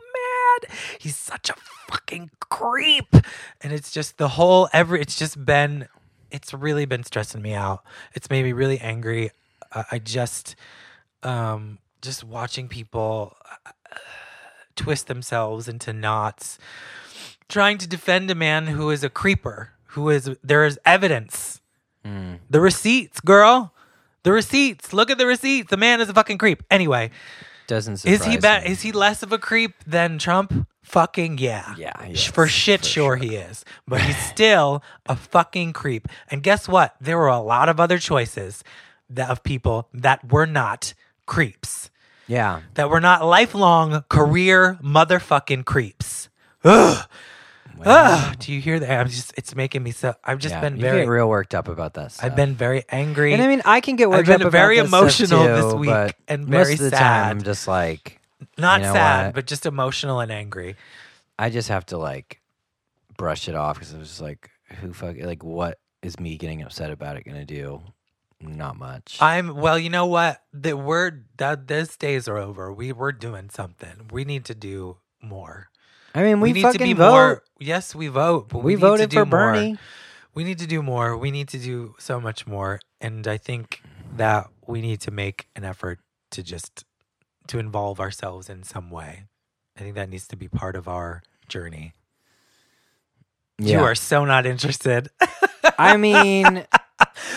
mad he's such a fucking creep. And it's just the whole every it's just been it's really been stressing me out. It's made me really angry. I, I just um just watching people uh, twist themselves into knots trying to defend a man who is a creeper who is there is evidence. The receipts girl. The receipts. Look at the receipts. The man is a fucking creep. Anyway Doesn't surprise is he bad? me. Is he less of a creep than Trump? Fucking yeah. Yeah, he is, for shit, for sure, he is. But he's still a fucking creep. And guess what? There were a lot of other choices that of people that were not creeps, Yeah. that were not lifelong career motherfucking creeps. Ugh. Ugh. Ah. Do you hear that? I'm just. It's making me so. I've just yeah. been you very. get real worked up about that stuff. I've been very angry. And I mean, I can get worked been up about very this stuff emotional too, this week but and most very of the sad. time I'm just like, not you know sad, what? but just emotional and angry. I just have to like brush it off because I was just like, who fuck, like, what is me getting upset about it gonna do? Not much. I'm well. You know what? The word that those days are over. We we're doing something. We need to do more. I mean, we, need fucking to be vote. more. Yes, we vote. But we we, need to voted do for more. Bernie. We need to do more. We need to do so much more. And I think that we need to make an effort to just to involve ourselves in some way. I think that needs to be part of our journey. Yeah. You are so not interested. I mean,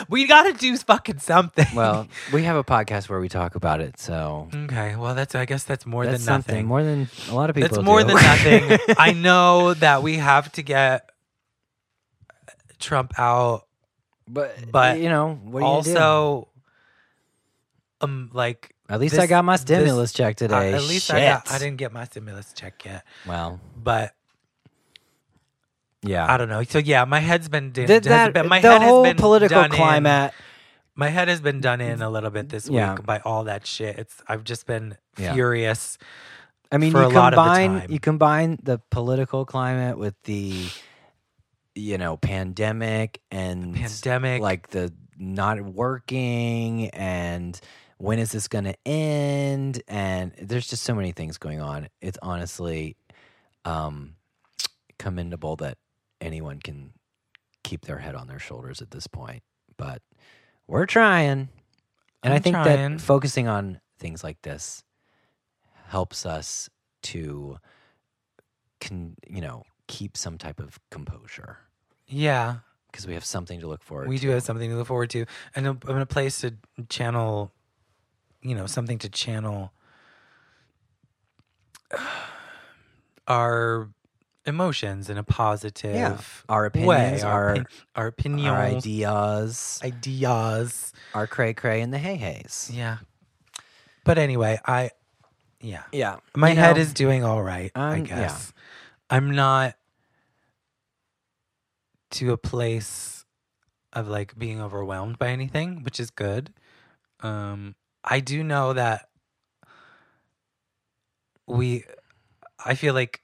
we got to do fucking something. well, we have a podcast where we talk about it, so okay. Well, that's. I guess that's more that's than nothing. something more than a lot of people. It's more do. than nothing. I know that we have to get Trump out. but but you know, what do you do? also, um, like At least this- I got my this- stimulus check uh, today. at least Shit. I got. I didn't get my stimulus check yet, Well, but yeah. I don't know. So yeah, my head's been. Di- Th- has that, been- my the head whole has been political done in- climate. my head has been done in a little bit this Yeah. week by all that shit. It's. I've just been Yeah. furious. I mean, for you a lot of combine time. you combine the political climate with the you know pandemic and Pandemic. like the not working and when is this going to end and there's just so many things going on it's honestly um commendable that anyone can keep their head on their shoulders at this point but we're trying. And i I'm think trying. that focusing on things like this helps us to can you know keep some type of composure. Yeah, because we have something to look forward we to. do have something to look forward to, and a, and a place to channel, you know, something to channel our emotions in a positive yeah. our way. opinions Our our, opin- our opinions, our ideas ideas. our cray cray and the hey hays Yeah. But anyway, I, yeah, yeah my you head know, is doing all right. I Um, yeah. guess I'm not to a place of like being overwhelmed by anything, which is good. Um, I do know that we, I feel like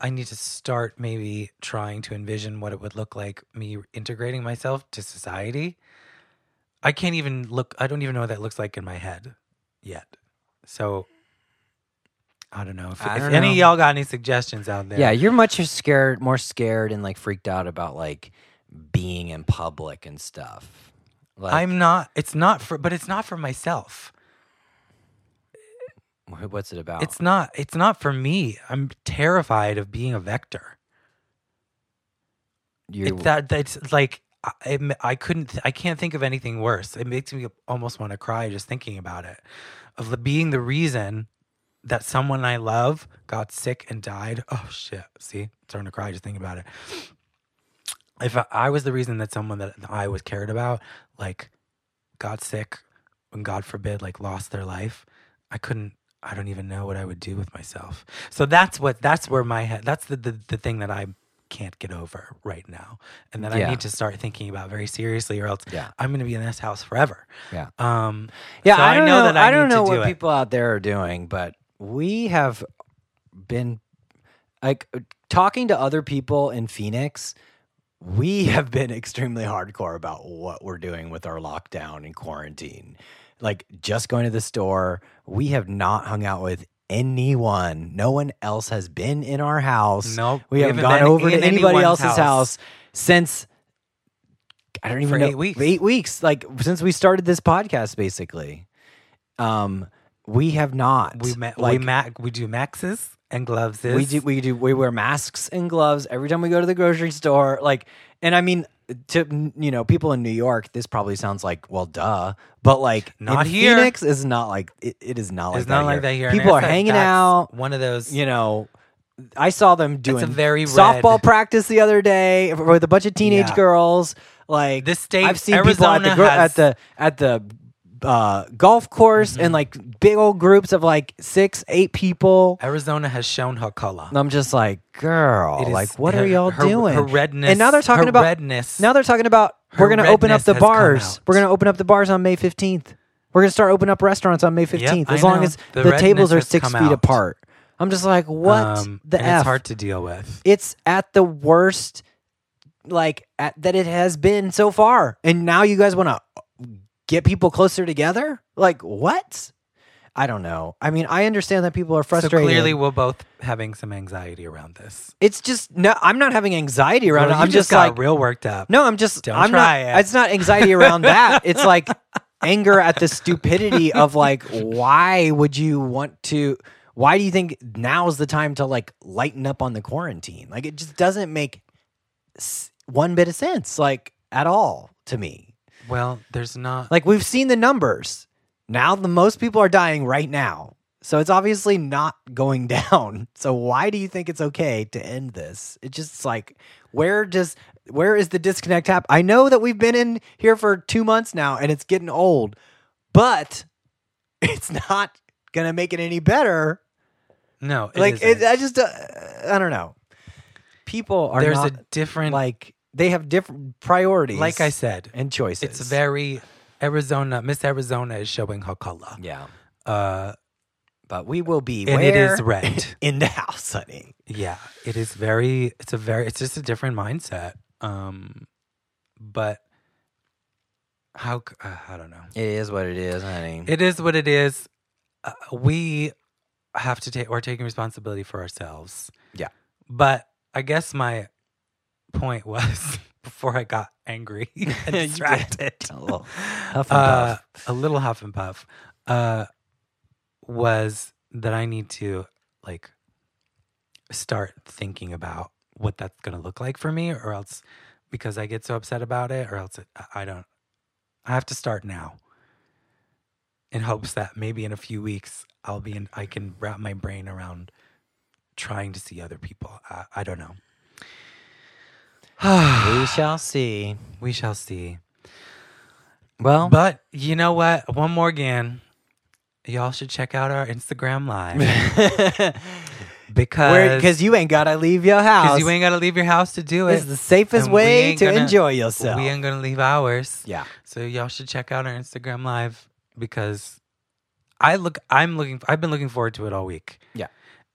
I need to start maybe trying to envision what it would look like me integrating myself to society. I can't even look, I don't even know what that looks like in my head yet. So I don't know if, if don't any know. of y'all got any suggestions out there. yeah you're much scared more scared and like freaked out about like being in public and stuff like I'm not. It's not for, but it's not for myself. Wh- what's it about It's not. It's not for me. I'm terrified of being a vector. you're It's that that's like I, I couldn't. I can't think of anything worse. It makes me almost want to cry just thinking about it, of the- being the reason that someone I love got sick and died. Oh shit! See, starting to cry just thinking about it. If I, I was the reason that someone that I was cared about, like, got sick, and God forbid, like, lost their life, I couldn't. I don't even know what I would do with myself. So that's what. That's where my head. That's the the, the thing that I can't get over right now, and that I need to start thinking about very seriously, or else Yeah. I'm going to be in this house forever. Yeah. Um. Yeah, so I don't know. that I, I, don't know do what it. people out there are doing, but we have been like talking to other people in Phoenix. We have been extremely hardcore about what we're doing with our lockdown and quarantine. Like just going to the store, we have not hung out with anyone. No one else has been in our house. Nope, we, we haven't haven't gone over to anybody else's house. house since I don't even For know eight weeks. Eight weeks, like since we started this podcast, basically. Um, we have not. We ma- like we ma- we do maxes and gloves. we do we do we wear masks and gloves every time we go to the grocery store. Like, and I mean, to you know, people in New York, this probably sounds like well, duh, but like Not here. Phoenix is not like it, it is not like It's that not here. like that here. People are hanging out. One of those. You know, I saw them doing a very softball red- practice the other day with a bunch of teenage Yeah. girls. Like This state- I've seen people at the Arizona gro- has- at the at the uh, golf course Mm-hmm. and like big old groups of like six, eight people. Arizona has shown her color. And I'm just like, girl, It is- like, what her- are y'all her- doing? her redness- And now they're talking her about redness- Now they're talking about her we're going to open up redness the has come bars. out. We're going to open up the bars on May 15th. We're going to start opening up restaurants on May 15th I as long know. as The the, tables are has six come feet out. apart. I'm just like, what Um, the and f? It's hard to deal with. it's at the worst like at, that it has been so far and now you guys want to get people closer together? Like what? I don't know. I mean i understand that people are frustrated. So clearly, we're both having some anxiety around this. it's just no i'm not having anxiety around it. i'm just, got like real worked up. no i'm just Don't i'm try not it. it's not anxiety around that. It's like anger at the stupidity of like why would you want to why do you think now is the time to like lighten up on the quarantine? Like it just doesn't make one bit of sense like at all to me Well, there's not. like we've seen the numbers. Now the most people are dying right now. So it's obviously not going down. So why do you think it's okay to end this? It just like where does where is the disconnect happen i know that we've been in here for two months now and it's getting old but it's not gonna make it any better. No, it like it, i just uh, i don't know. People are there's not a different. like they have different priorities like I said, and choices it's very Arizona. Miss Arizona is showing her color. yeah Uh, but we will be and it is red. in the house, honey. yeah, it is very. It's a very. It's just a different mindset. Um, but how? Uh, I don't know. It is what it is, honey. It is what it is. Uh, we have to take. We're taking responsibility for ourselves. Yeah. But I guess my point was before I got angry and distracted. A little huff and uh, puff. a little huff and puff. Uh, was that I need to like start thinking about what that's going to look like for me, or else because I get so upset about it, or else it, I- I don't. I have to start now in hopes that maybe in a few weeks I'll be in. I can wrap my brain around trying to see other people. I, I don't know. we shall see. We shall see. Well, But you know what? One more again. Y'all should check out our Instagram live because because you ain't gotta leave your house. because you ain't gotta leave your house to do it. It's the safest And way to gonna- enjoy yourself. We ain't gonna leave ours. yeah. So y'all should check out our Instagram live because I look. I'm looking. I've been looking forward to it all week. Yeah,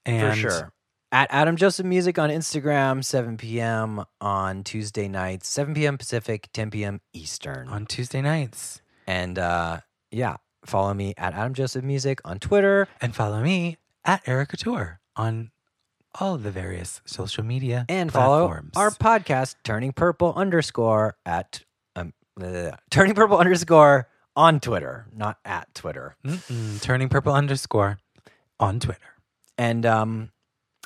and for sure. At Adam Joseph Music on Instagram, 7 p.m. on Tuesday nights, 7 p.m. Pacific, 10 p.m. Eastern. on Tuesday nights. and uh, yeah, follow me at Adam Joseph Music on Twitter. And follow me at Erica Tour on all the various social media and follow our podcast turning purple underscore at um, uh, turning purple underscore on twitter not at twitter Mm-mm, turning purple underscore on Twitter. and um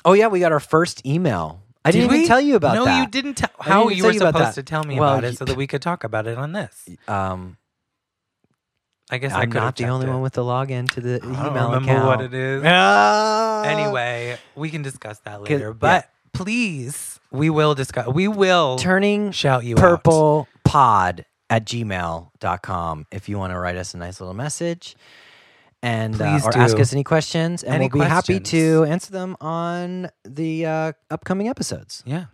oh yeah we got our first email I didn't Did even we? tell you about that. no, that. you didn't tell. I How didn't even you tell were you about supposed that. to tell me Well, about it so that we could talk about it on this. Um, I guess I I'm could not the only one with the login to the email. I don't email remember account. what it is. Ah. Anyway, we can discuss that later. yeah. But please, we will discuss. We will turning shout you out. purple pod at gmail.com if you want to write us a nice little message and uh, or ask us any questions and Any we'll be happy to answer them on the uh, upcoming episodes Yeah.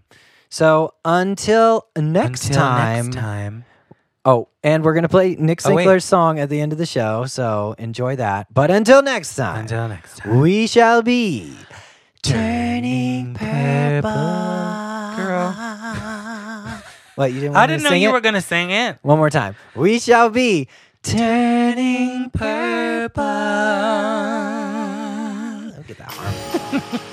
so until next Until time Next time. oh and we're gonna play nick Oh, Sinckler's song at the end of the show so enjoy that but until next time Until next time. we shall be turning purple Girl. what you didn't want I didn't know you it? were gonna sing it. One more time. We shall be turning purple. Look at that